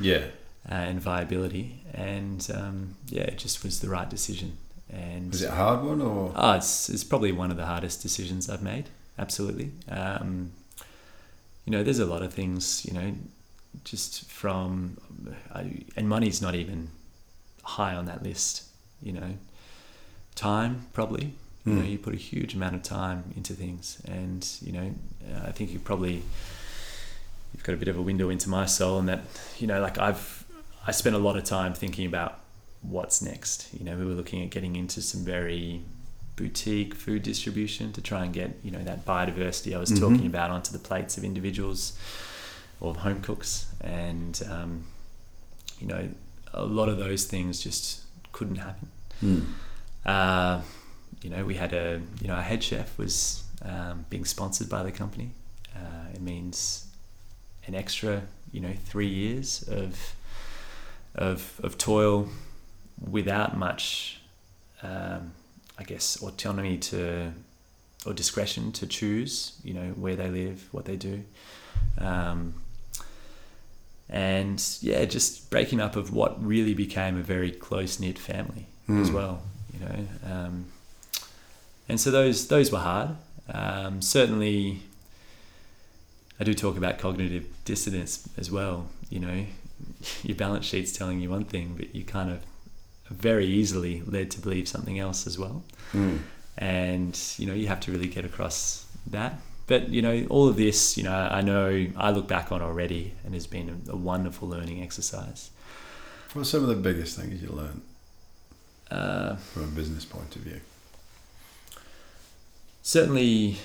Yeah. uh, and viability and um, yeah it just was the right decision and Was it a hard one or? oh, it's, it's probably one of the hardest decisions I've made absolutely um, you know there's a lot of things you know just from I, and money's not even high on that list you know time probably you know Mm. you put a huge amount of time into things and you know uh, i think you probably you've got a bit of a window into my soul and that you know like i've i spent a lot of time thinking about what's next you know we were looking at getting into some very boutique food distribution to try and get you know that biodiversity i was Mhm. talking about onto the plates of individuals or home cooks and um, you know a lot of those things just couldn't happen Mm. Uh, you know, we had a, you know, our head chef was um, being sponsored by the company. Uh, it means an extra, you know, three years of, of, of toil without much, um, I guess, autonomy to, or discretion to choose, you know, where they live, what they do. Um, and yeah, just breaking up of what really became a very close knit family as Mm. well, you know. Um, and so those those were hard. Um, certainly, I do talk about cognitive dissonance as well. You know, your balance sheet's telling you one thing, but you kind of very easily led to believe something else as well. Mm. And you know, you have to really get across that. But you know, all of this, you know, I know I look back on already, and has been a, a wonderful learning exercise. What's some of the biggest things you learned Uh, from a business point of view? certainly,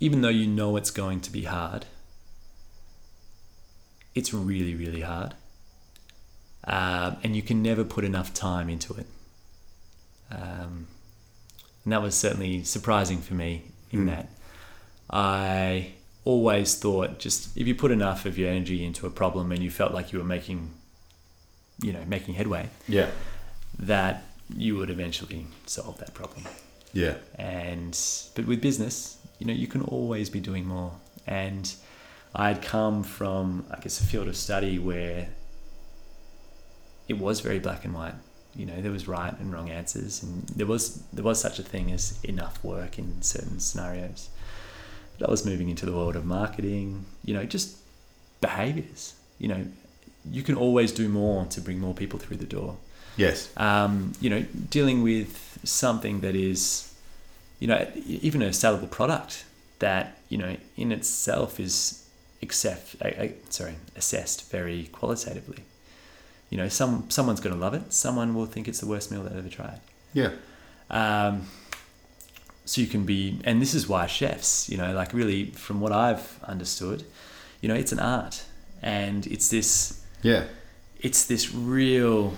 even though you know it's going to be hard, it's really, really hard. Um, and you can never put enough time into it. Um, and that was certainly surprising for me in Mm. that I always thought just if you put enough of your energy into a problem and you felt like you were making, you know, making headway, Yeah. That you would eventually solve that problem. Yeah. and but with business you know you can always be doing more. And i had come from i guess a field of study where it was very black and white. You know there was right and wrong answers and there was there was such a thing as enough work in certain scenarios. But i was moving into the world of marketing you know just behaviors. You know you can always do more to bring more people through the door Yes. um, you know, dealing with something that is, you know, even a sellable product that you know in itself is accept, uh, uh, sorry, assessed very qualitatively. you know, some someone's going to love it. Someone will think it's the worst meal they've ever tried. Yeah. Um, so you can be, and this is why chefs, you know, like really from what I've understood, you know, it's an art, and it's this, Yeah. it's this real,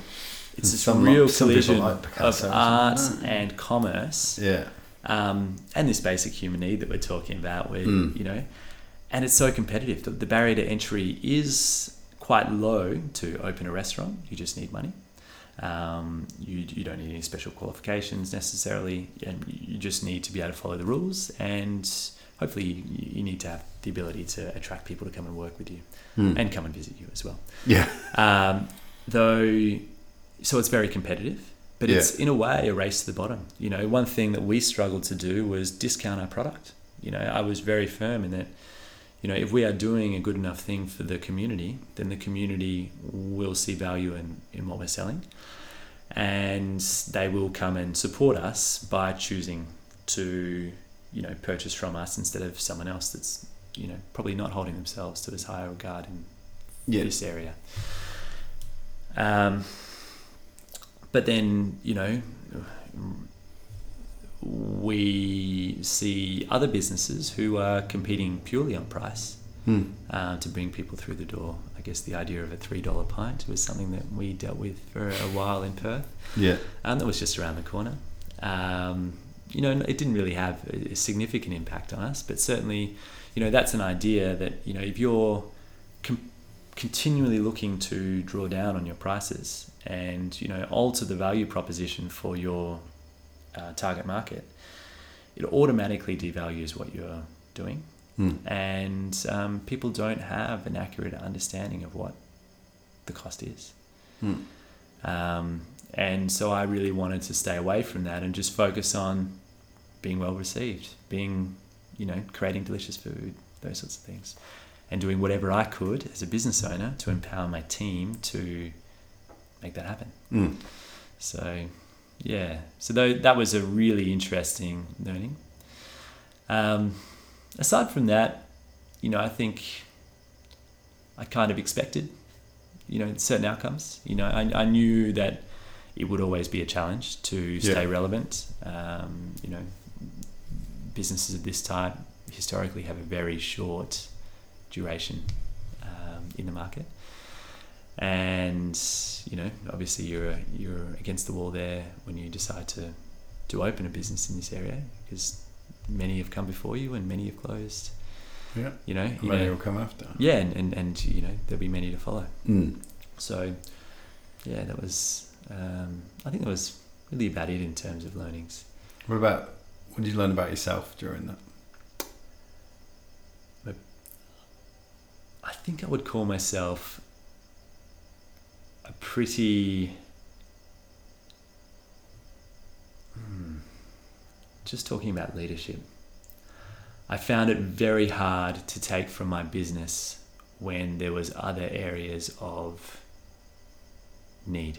it's this some real some collision like of art and commerce, Yeah. um, and this basic human need that we're talking about, where Mm. you know, and it's so competitive. The, the barrier to entry is quite low to open a restaurant. You just need money. Um, you, you don't need any special qualifications necessarily, and you just need to be able to follow the rules. And hopefully, you, you need to have the ability to attract people to come and work with you Mm. and come and visit you as well. yeah. Um, though, so it's very competitive, but Yeah. it's in a way a race to the bottom. You know, one thing that we struggled to do was discount our product. You know, I was very firm in that. You know, if we are doing a good enough thing for the community, then the community will see value in, in what we're selling, and they will come and support us by choosing to, you know, purchase from us instead of someone else that's, you know, probably not holding themselves to as high regard in Yeah. this area. Um, but then, you know, we see other businesses who are competing purely on price Mm. uh, to bring people through the door. I guess the idea of a $3 pint was something that we dealt with for a while in Perth, Yeah. and that was just around the corner. Um, you know, it didn't really have a a significant impact on us, but certainly, you know, that's an idea that, you know, if you're com- continually looking to draw down on your prices and, you know, alter the value proposition for your uh, target market, it automatically devalues what you're doing. Mm. And um, people don't have an accurate understanding of what the cost is. Mm. Um, and so I really wanted to stay away from that and just focus on being well received, being, you know, creating delicious food, those sorts of things, and doing whatever I could as a business owner to empower my team to make that happen. Mm. So, yeah, so tho- that was a really interesting learning. Um, aside from that, you know, I think I kind of expected, you know, certain outcomes. You know, I, I knew that it would always be a challenge to stay Yeah. relevant. Um, you know, businesses of this type historically have a very short duration um, in the market, and you know, obviously you're you're against the wall there when you decide to to open a business in this area because many have come before you and many have closed. Yeah. You know, you Many know will come after. yeah, and, and, and you know there'll be many to follow. Mm. So, yeah, that was. Um, I think that was really about it in terms of learnings. What about what did you learn about yourself during that? I think I would call myself a pretty. Hmm, just talking about leadership. I found it very hard to take from my business when there was other areas of need.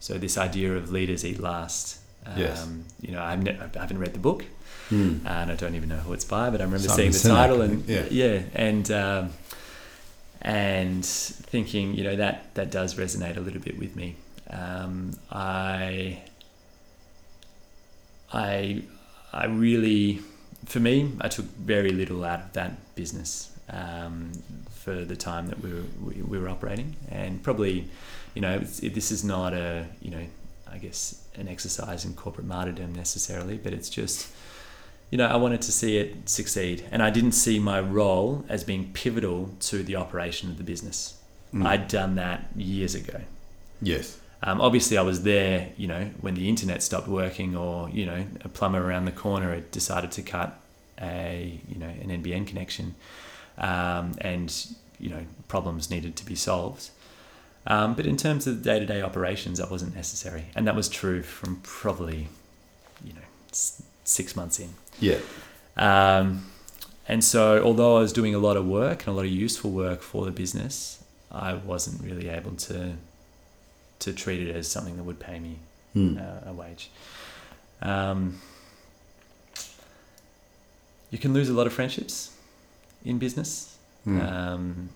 So this idea of leaders eat last. Um, Yes. You know, I've ne- I haven't read the book, Mm. and I don't even know who it's by, but I remember seeing the title and think, yeah, and um, and thinking, you know, that that does resonate a little bit with me. Um, I I I really, for me, I took very little out of that business um, for the time that we were we, we were operating, and probably, you know, it, this is not a you know, I guess an exercise in corporate martyrdom necessarily, but it's just you know, I wanted to see it succeed, and I didn't see my role as being pivotal to the operation of the business. Mm. I'd done that years ago. Yes. Um, obviously, I was there, you know, when the internet stopped working, or you know, a plumber around the corner had decided to cut a, you know, an NBN connection, um, and you know, problems needed to be solved. Um, but in terms of day-to-day operations, that wasn't necessary, and that was true from probably, you know, s- six months in. Yeah. Um, and so, although I was doing a lot of work and a lot of useful work for the business, I wasn't really able to to treat it as something that would pay me Mm. uh, a wage. Um, you can lose a lot of friendships in business, Mm. um,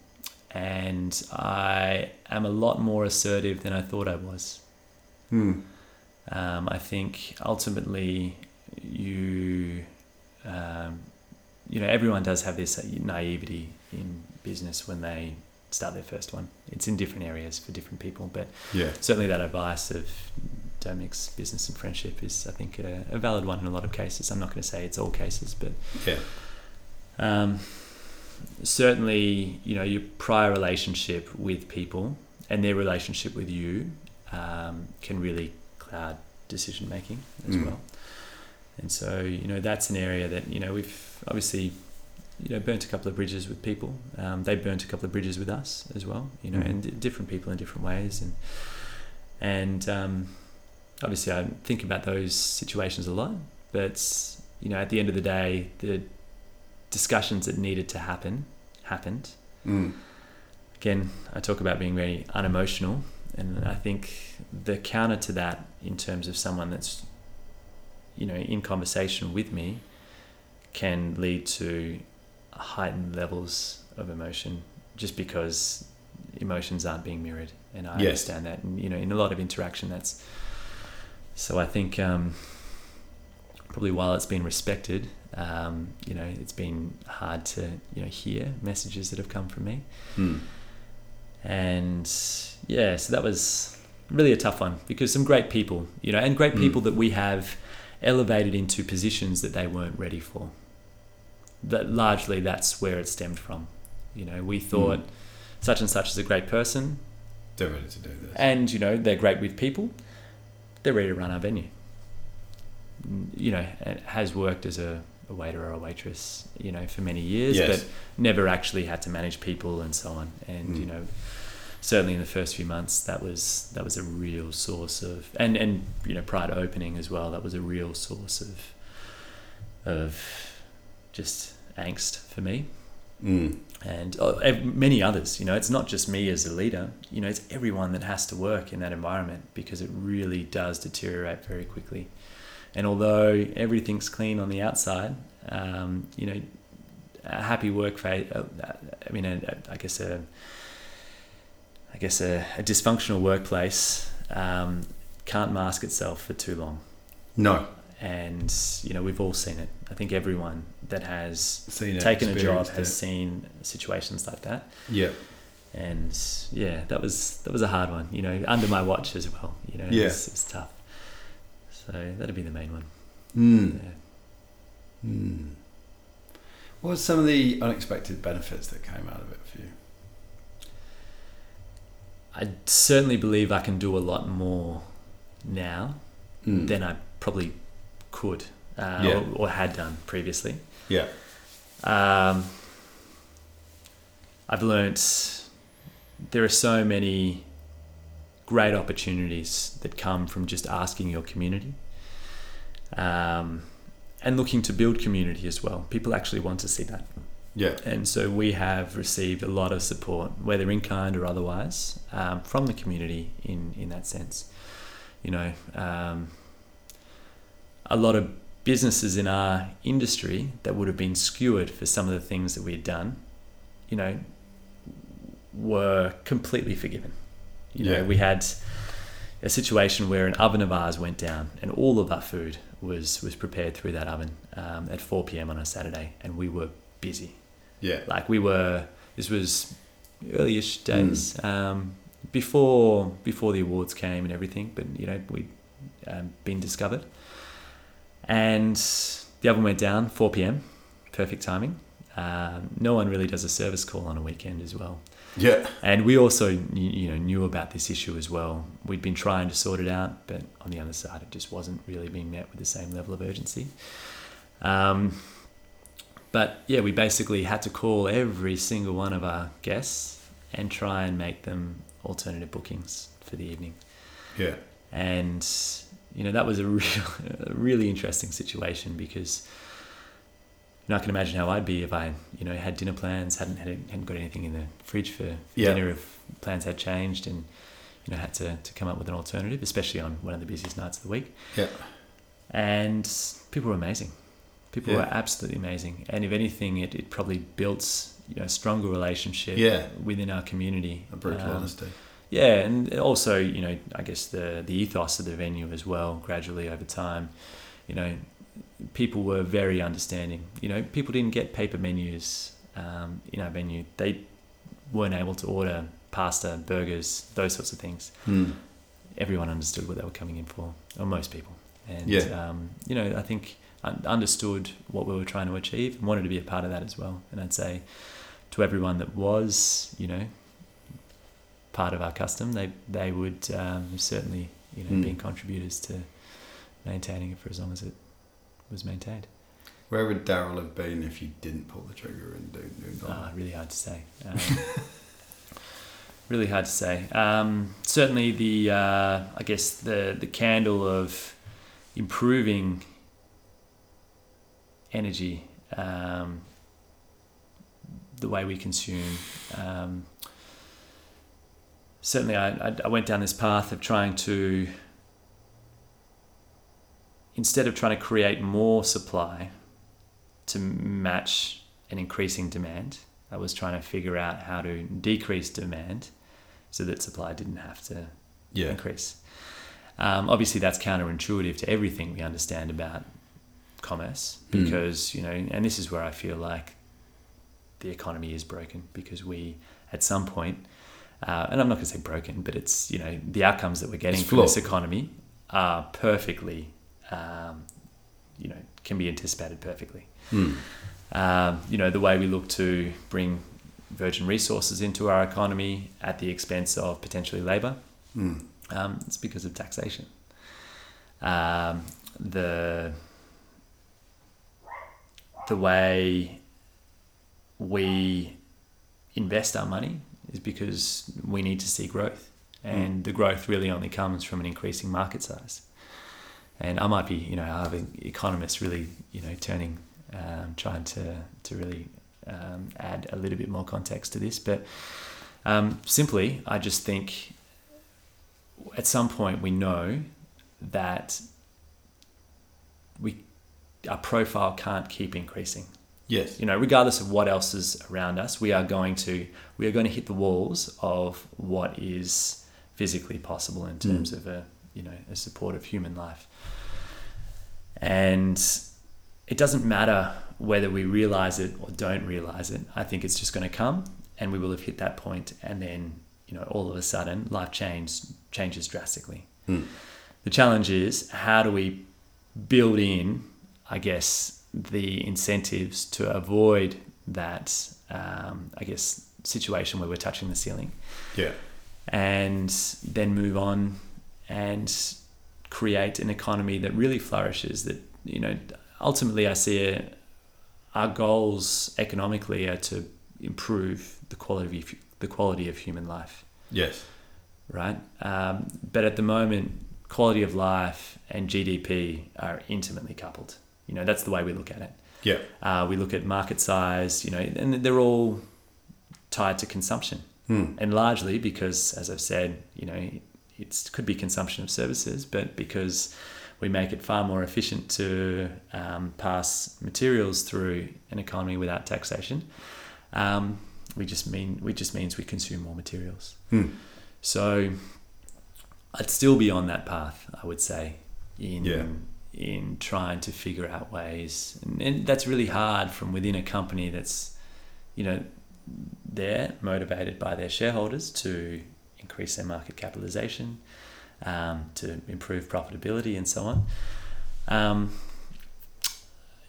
and I am a lot more assertive than I thought I was. Hmm. Um, I think ultimately you, um, you know, everyone does have this naivety in business when they start their first one. It's in different areas for different people, but Yeah. certainly that advice of don't mix business and friendship is, I think, a, a valid one in a lot of cases. I'm not going to say it's all cases, but Yeah. um, certainly, you know, your prior relationship with people and their relationship with you um, can really cloud decision making as Mm. well. And so, you know, that's an area that you know we've obviously, you know, burnt a couple of bridges with people. Um, they burnt a couple of bridges with us as well. You know, Mhm. and d- different people in different ways, and and um, obviously I think about those situations a lot. But you know, at the end of the day, the discussions that needed to happen happened. Mm. Again, I talk about being very unemotional, and I think the counter to that, in terms of someone that's, you know, in conversation with me, can lead to heightened levels of emotion, just because emotions aren't being mirrored, and I Yes. understand that. And you know, in a lot of interaction, that's. So I think um, probably while it's been respected, um, you know, it's been hard to you know hear messages that have come from me Mm. and yeah, so that was really a tough one because some great people, you know, and great Mm. people that we have elevated into positions that they weren't ready for. That largely that's where it stemmed from. You know, we thought such and such is a great person, They're ready to do this. and you know they're great with people. They're ready to run our venue. Mm, You know, it has worked as a, a waiter or a waitress, you know, for many years, Yes. but never actually had to manage people and so on. And you Mm. know, certainly in the first few months, that was that was a real source of, and and you know, prior to opening as well, that was a real source of of just angst for me Mm. and uh, many others. You know, it's not just me as a leader. You know, it's everyone that has to work in that environment because it really does deteriorate very quickly. And although everything's clean on the outside, um, you know, a happy work phase. Uh, I mean, a, a, I guess a, I guess a, a dysfunctional workplace um, can't mask itself for too long. No. And you know, we've all seen it. I think everyone that has Seen it, taken a job has it. seen situations like that Yeah. and yeah that was that was a hard one you know under my watch as well you know Yeah. it's, it's tough so that'd be the main one Mm. yeah. Mm. What were some of the unexpected benefits that came out of it for you? I certainly believe i can do a lot more now Mm. than i probably could uh, Yeah. or, or had done previously Yeah. um, I've learnt there are so many great opportunities that come from just asking your community um, and looking to build community as well. People actually want to see that. Yeah. And so we have received a lot of support, whether in kind or otherwise, um, from the community in, in that sense. You know, um, a lot of businesses in our industry that would have been skewered for some of the things that we had done, you know, were completely forgiven. You Yeah. know, we had a situation where an oven of ours went down and all of our food was, was prepared through that oven um, at 4 p.m. on a Saturday and we were busy. Yeah. Like we were, this was early-ish days um, before before the awards came and everything. But you know we'd um, been discovered, and the oven went down 4 p.m. Perfect timing. Um, no one really does a service call on a weekend as well. Yeah. And we also, you know, knew about this issue as well. We'd been trying to sort it out, but on the other side, it just wasn't really being met with the same level of urgency. Um, but yeah, we basically had to call every single one of our guests and try and make them alternative bookings for the evening. Yeah. And you know that was a real, a really interesting situation because you know I can imagine how I'd be if I you know had dinner plans, hadn't had, hadn't got anything in the fridge for, for Yeah. dinner if plans had changed, and you know had to, to come up with an alternative, especially on one of the busiest nights of the week. Yeah. And people were amazing. People Yeah. were absolutely amazing, and if anything, it, it probably built you know stronger relationship Yeah. within our community. A brutal Um, honesty. Yeah, and also, you know, I guess the the ethos of the venue as well. Gradually over time, you know, people were very understanding. You know, people didn't get paper menus um, in our venue. They weren't able to order pasta, burgers, those sorts of things. Hmm. Everyone understood what they were coming in for, or most people. And Yeah. um, you know, I think understood what we were trying to achieve and wanted to be a part of that as well. And I'd say to everyone that was, you know, part of our custom, they they would um, certainly, you know, Mm. being contributors to maintaining it for as long as it was maintained. Where would Daryl have been if you didn't pull the trigger and do do Ah, really hard to say. Um, really hard to say. Um, certainly, the uh, I guess the the candle of improving energy, um, the way we consume. Um, certainly, I, I went down this path of trying to instead of trying to create more supply to match an increasing demand. I was trying to figure out how to decrease demand so that supply didn't have to Yeah. increase. Um, obviously, that's counterintuitive to everything we understand about commerce Mm. because, you know, and this is where I feel like the economy is broken because we, at some point, uh, and I'm not going to say broken, but it's, you know, the outcomes that we're getting from this economy are perfectly, um, you know, can be anticipated perfectly Hmm. um, you know, the way we look to bring virgin resources into our economy at the expense of potentially labour, Hmm. um, it's because of taxation. Um, the the way we invest our money is because we need to see growth, and the growth really only comes from an increasing market size. And I might be, you know, having economists really, you know, turning, um, trying to to really um, add a little bit more context to this, but um, simply, I just think at some point we know that our profile can't keep increasing. Yes. You know, regardless of what else is around us, we are going to we are going to hit the walls of what is physically possible in terms of a you know a supportive human life. And it doesn't matter whether we realize it or don't realize it. I think it's just going to come, and we will have hit that point, and then you know all of a sudden life change changes drastically. Hmm. The challenge is how do we build in, I guess, the incentives to avoid that, um, I guess, situation where we're touching the ceiling, Yeah. and then move on and create an economy that really flourishes. That you know, ultimately, I see it, our goals economically are to improve the quality of, the quality of human life Yes. right? Um, but at the moment, quality of life and GDP are intimately coupled. You know, that's the way we look at it. Yeah. Uh, we look at market size, you know, and they're all tied to consumption. Hmm. And largely because, as I've said, you know, it could be consumption of services, but because we make it far more efficient to um, pass materials through an economy without taxation, um, we just mean we just means we consume more materials. Hmm. So I'd still be on that path, I would say, in Yeah. In trying to figure out ways, and, and that's really hard from within a company that's, you know, they're motivated by their shareholders to increase their market capitalization, um, to improve profitability, and so on. Um,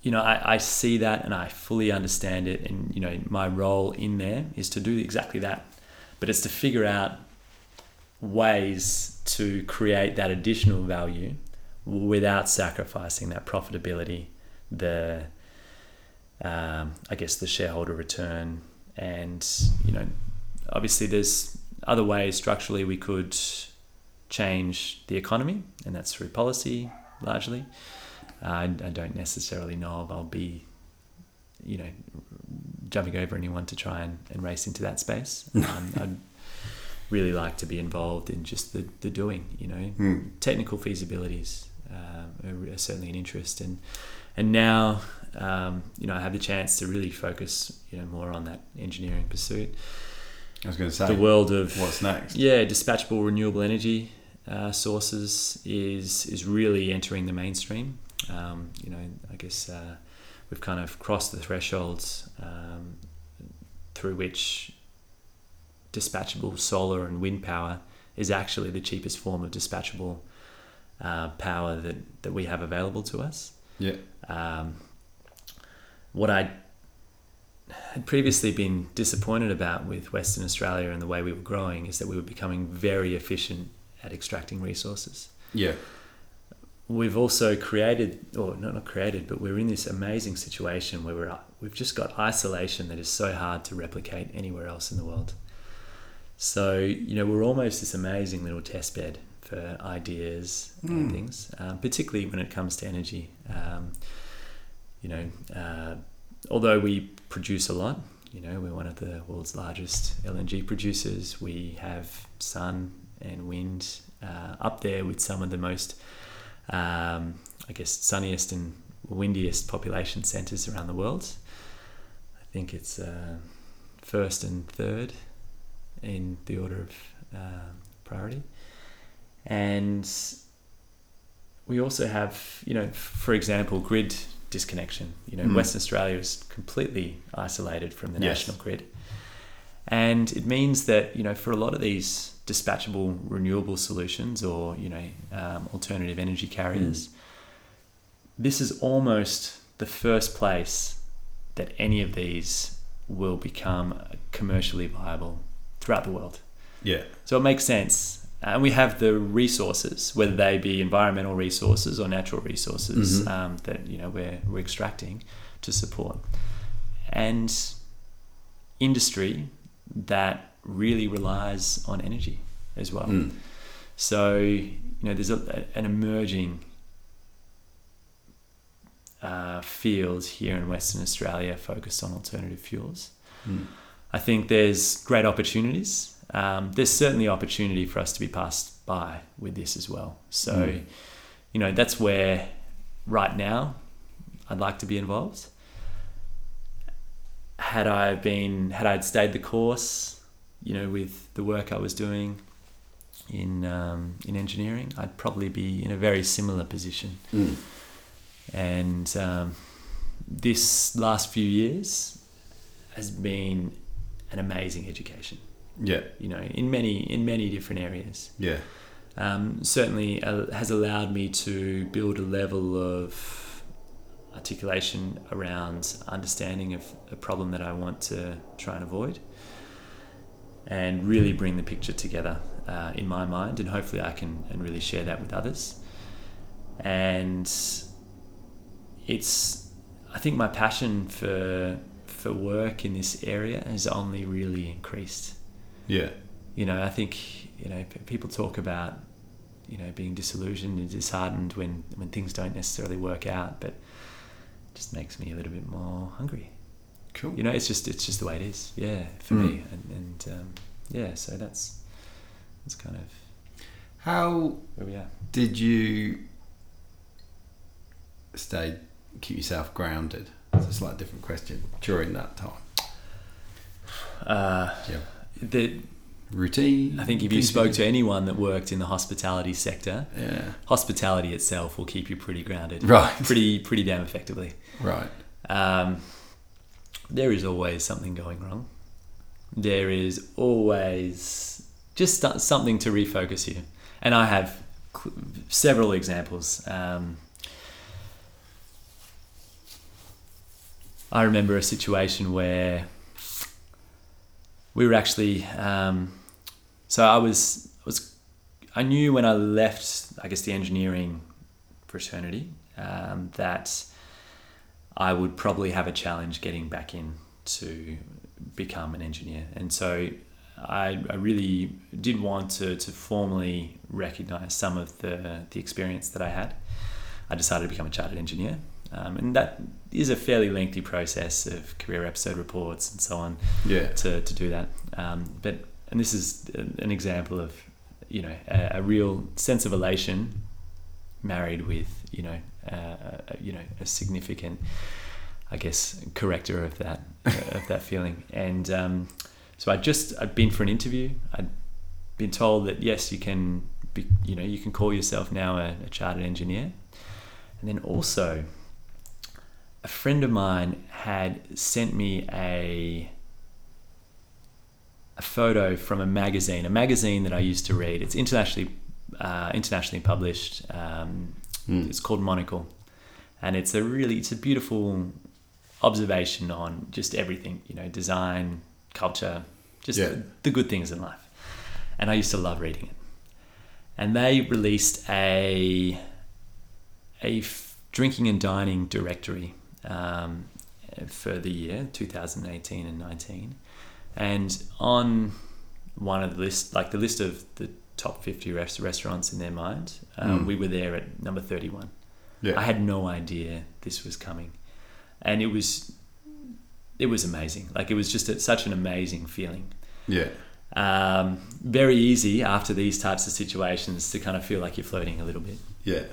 you know, I, I see that and I fully understand it, and you know, my role in there is to do exactly that, but it's to figure out ways to create that additional value without sacrificing that profitability, the um, I guess the shareholder return, and you know, obviously there's other ways structurally we could change the economy, and that's through policy largely. I, I don't necessarily know if I'll be, you know, jumping over anyone to try and, and race into that space. Um, I'd really like to be involved in just the, the doing, you know, Hmm. technical feasibilities um, are, certainly an interest and and now um, you know, I have the chance to really focus, you know, more on that engineering pursuit. I was going to say The world of what's next. yeah, dispatchable renewable energy uh, sources is is really entering the mainstream. Um, you know, I guess uh, we've kind of crossed the thresholds um, through which dispatchable solar and wind power is actually the cheapest form of dispatchable uh, power that, that we have available to us. Yeah. Um, what I had previously been disappointed about with Western Australia and the way we were growing is that we were becoming very efficient at extracting resources. Yeah. We've also created, or not not created, but we're in this amazing situation where we're we've just got isolation that is so hard to replicate anywhere else in the world. So you know we're almost this amazing little test bed for ideas and Mm. things, um, particularly when it comes to energy. Um, you know, uh, although we produce a lot, you know, we're one of the world's largest LNG producers. We have sun and wind uh, up there with some of the most, um, I guess, sunniest and windiest population centres around the world. I think it's uh, first and third in the order of uh, priority. And we also have, you know, for example, grid disconnection. You know, Mm. Western Australia is completely isolated from the Yes. national grid. And it means that, you know, for a lot of these dispatchable renewable solutions or, you know, um, alternative energy carriers, this is almost the first place that any of these will become commercially viable throughout the world. Yeah. So it makes sense. And we have the resources, whether they be environmental resources or natural resources Mhm. um, that you know we're, we're extracting to support, and industry that really relies on energy as well. Mm. So you know there's a, an emerging uh, field here in Western Australia focused on alternative fuels. Mm. I think there's great opportunities. Um, there's certainly opportunity for us to be passed by with this as well. So, Mm. you know, that's where right now I'd like to be involved. Had I been, had I stayed the course, you know, with the work I was doing in um, in engineering, I'd probably be in a very similar position. Mm. And um, this last few years has been an amazing education. Yeah. You know, in many in many different areas. Yeah. Um, certainly uh, has allowed me to build a level of articulation around understanding of a problem that I want to try and avoid, and really bring the picture together uh, in my mind, and hopefully I can and really share that with others. And it's, I think my passion for for work in this area has only really increased Yeah. you know, I think you know people talk about you know being disillusioned and disheartened when when things don't necessarily work out, but it just makes me a little bit more hungry. Cool. You know, it's just it's just the way it is. Yeah, for Mm. me, and, and um, yeah, so that's that's kind of How where we are. did you stay keep yourself grounded? It's a slightly different question during that time. Uh, Yeah. The, Routine. I think if you spoke to anyone that worked in the hospitality sector, Yeah. hospitality itself will keep you pretty grounded, Right. pretty pretty damn effectively. Right. Um, there is always something going wrong. There is always just something to refocus you. And I have several examples. Um, I remember a situation where we were actually. Um, so I was was I knew when I left, I guess the engineering fraternity, um, that I would probably have a challenge getting back in to become an engineer. And so I, I really did want to, to formally recognize some of the, the experience that I had. I decided to become a chartered engineer. Um, and that is a fairly lengthy process of career episode reports and so on Yeah. to, to do that. Um, but and this is an example of you know a, a real sense of elation married with you know uh, a, you know a significant I guess, corrector of that of that feeling. And um, so I just I'd been for an interview. I'd been told that yes, you can be, you know, you can call yourself now a, a chartered engineer. And then also, a friend of mine had sent me a a photo from a magazine, a magazine that I used to read. It's internationally uh, internationally published. Um, Mm. It's called Monocle, and it's a really it's a beautiful observation on just everything. You know, design, culture, just Yeah. the, the good things in life. And I used to love reading it. And they released a a f- drinking and dining directory um, for the year 2018 and 19 and on one of the list like the list of the top 50 res- restaurants in their mind um, Mm. we were there at number 31 Yeah. i had no idea this was coming and it was it was amazing like it was just a, such an amazing feeling yeah. um, very easy after these types of situations to kind of feel like you're floating a little bit Yeah.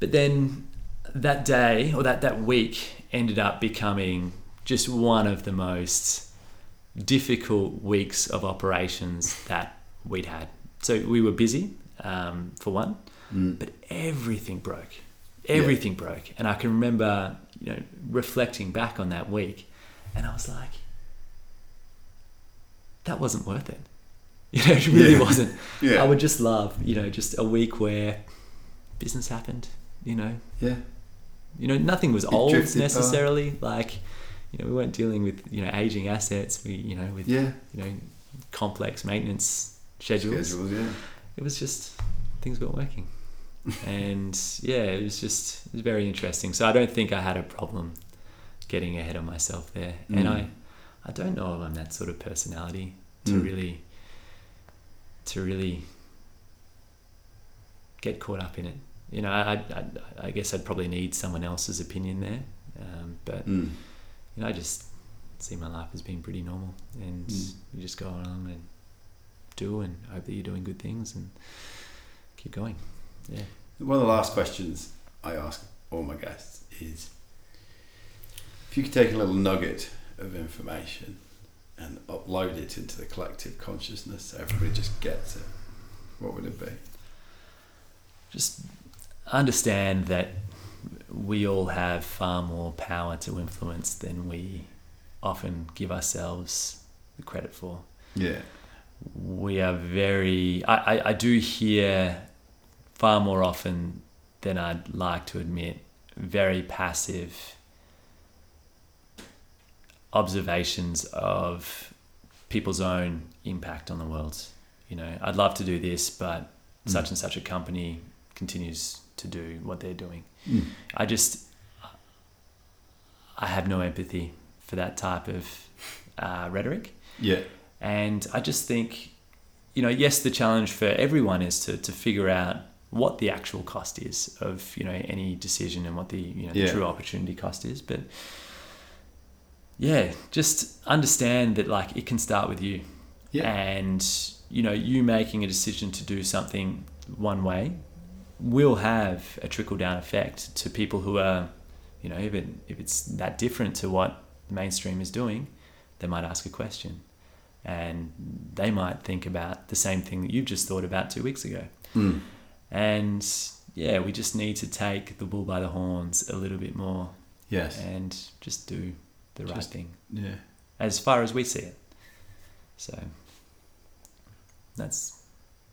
but then that day or that, that week ended up becoming just one of the most difficult weeks of operations that we'd had. So we were busy, um, for one, Mm. but everything broke. Everything broke. And I can remember, you know, reflecting back on that week and I was like, that wasn't worth it. You know, it really Yeah. wasn't. Yeah. I would just love, you know, just a week where business happened, you know. yeah. You know, nothing was It old drifted by. necessarily. Like, you know, we weren't dealing with, you know, aging assets. We, you know, with, Yeah. you know, complex maintenance schedules. Schedules, yeah. It was just things weren't working. and yeah, it was just it was very interesting. So I don't think I had a problem getting ahead of myself there. And Mm. I I don't know if I'm that sort of personality to Mm. really to really get caught up in it. You know, I, I, I guess I'd probably need someone else's opinion there. Um, but Mm. you know, I just see my life as being pretty normal, and Mm. you just go along and do, and hope that you're doing good things, and keep going. Yeah. One of the last questions I ask all my guests is if you could take a little nugget of information and upload it into the collective consciousness so everybody just gets it, what would it be? Just understand that we all have far more power to influence than we often give ourselves the credit for. Yeah. we are very I, I, I do hear far more often than I'd like to admit very passive observations of people's own impact on the world. You know, I'd love to do this, but Mm. such and such a company continues to do what they're doing. Mm. I just I have no empathy for that type of uh, rhetoric. Yeah. And I just think, you know, yes, the challenge for everyone is to, to figure out what the actual cost is of, you know, any decision and what the, you know, the Yeah. true opportunity cost is. But yeah, just understand that like it can start with you. Yeah. And, you know, you making a decision to do something one way will have a trickle down effect to people who are, you know, if, it, if it's that different to what the mainstream is doing, they might ask a question and they might think about the same thing that you've just thought about two weeks ago. Mm. And yeah, we just need to take the bull by the horns a little bit more Yes. and just do the right thing Yeah. as far as we see it. So that's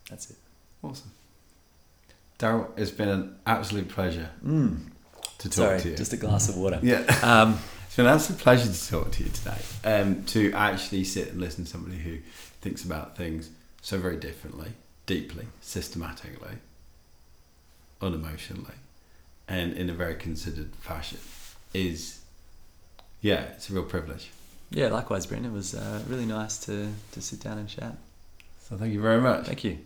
that's it. Awesome. Daryl, it's been an absolute pleasure Mm. to talk Sorry, to you. just a glass of water. yeah. Um, It's been an absolute pleasure to talk to you today. Um, to actually sit and listen to somebody who thinks about things so very differently, deeply, systematically, unemotionally, and in a very considered fashion is, yeah, it's a real privilege. yeah, likewise, Brent. It was uh, really nice to, to sit down and chat. So thank you very much. Thank you.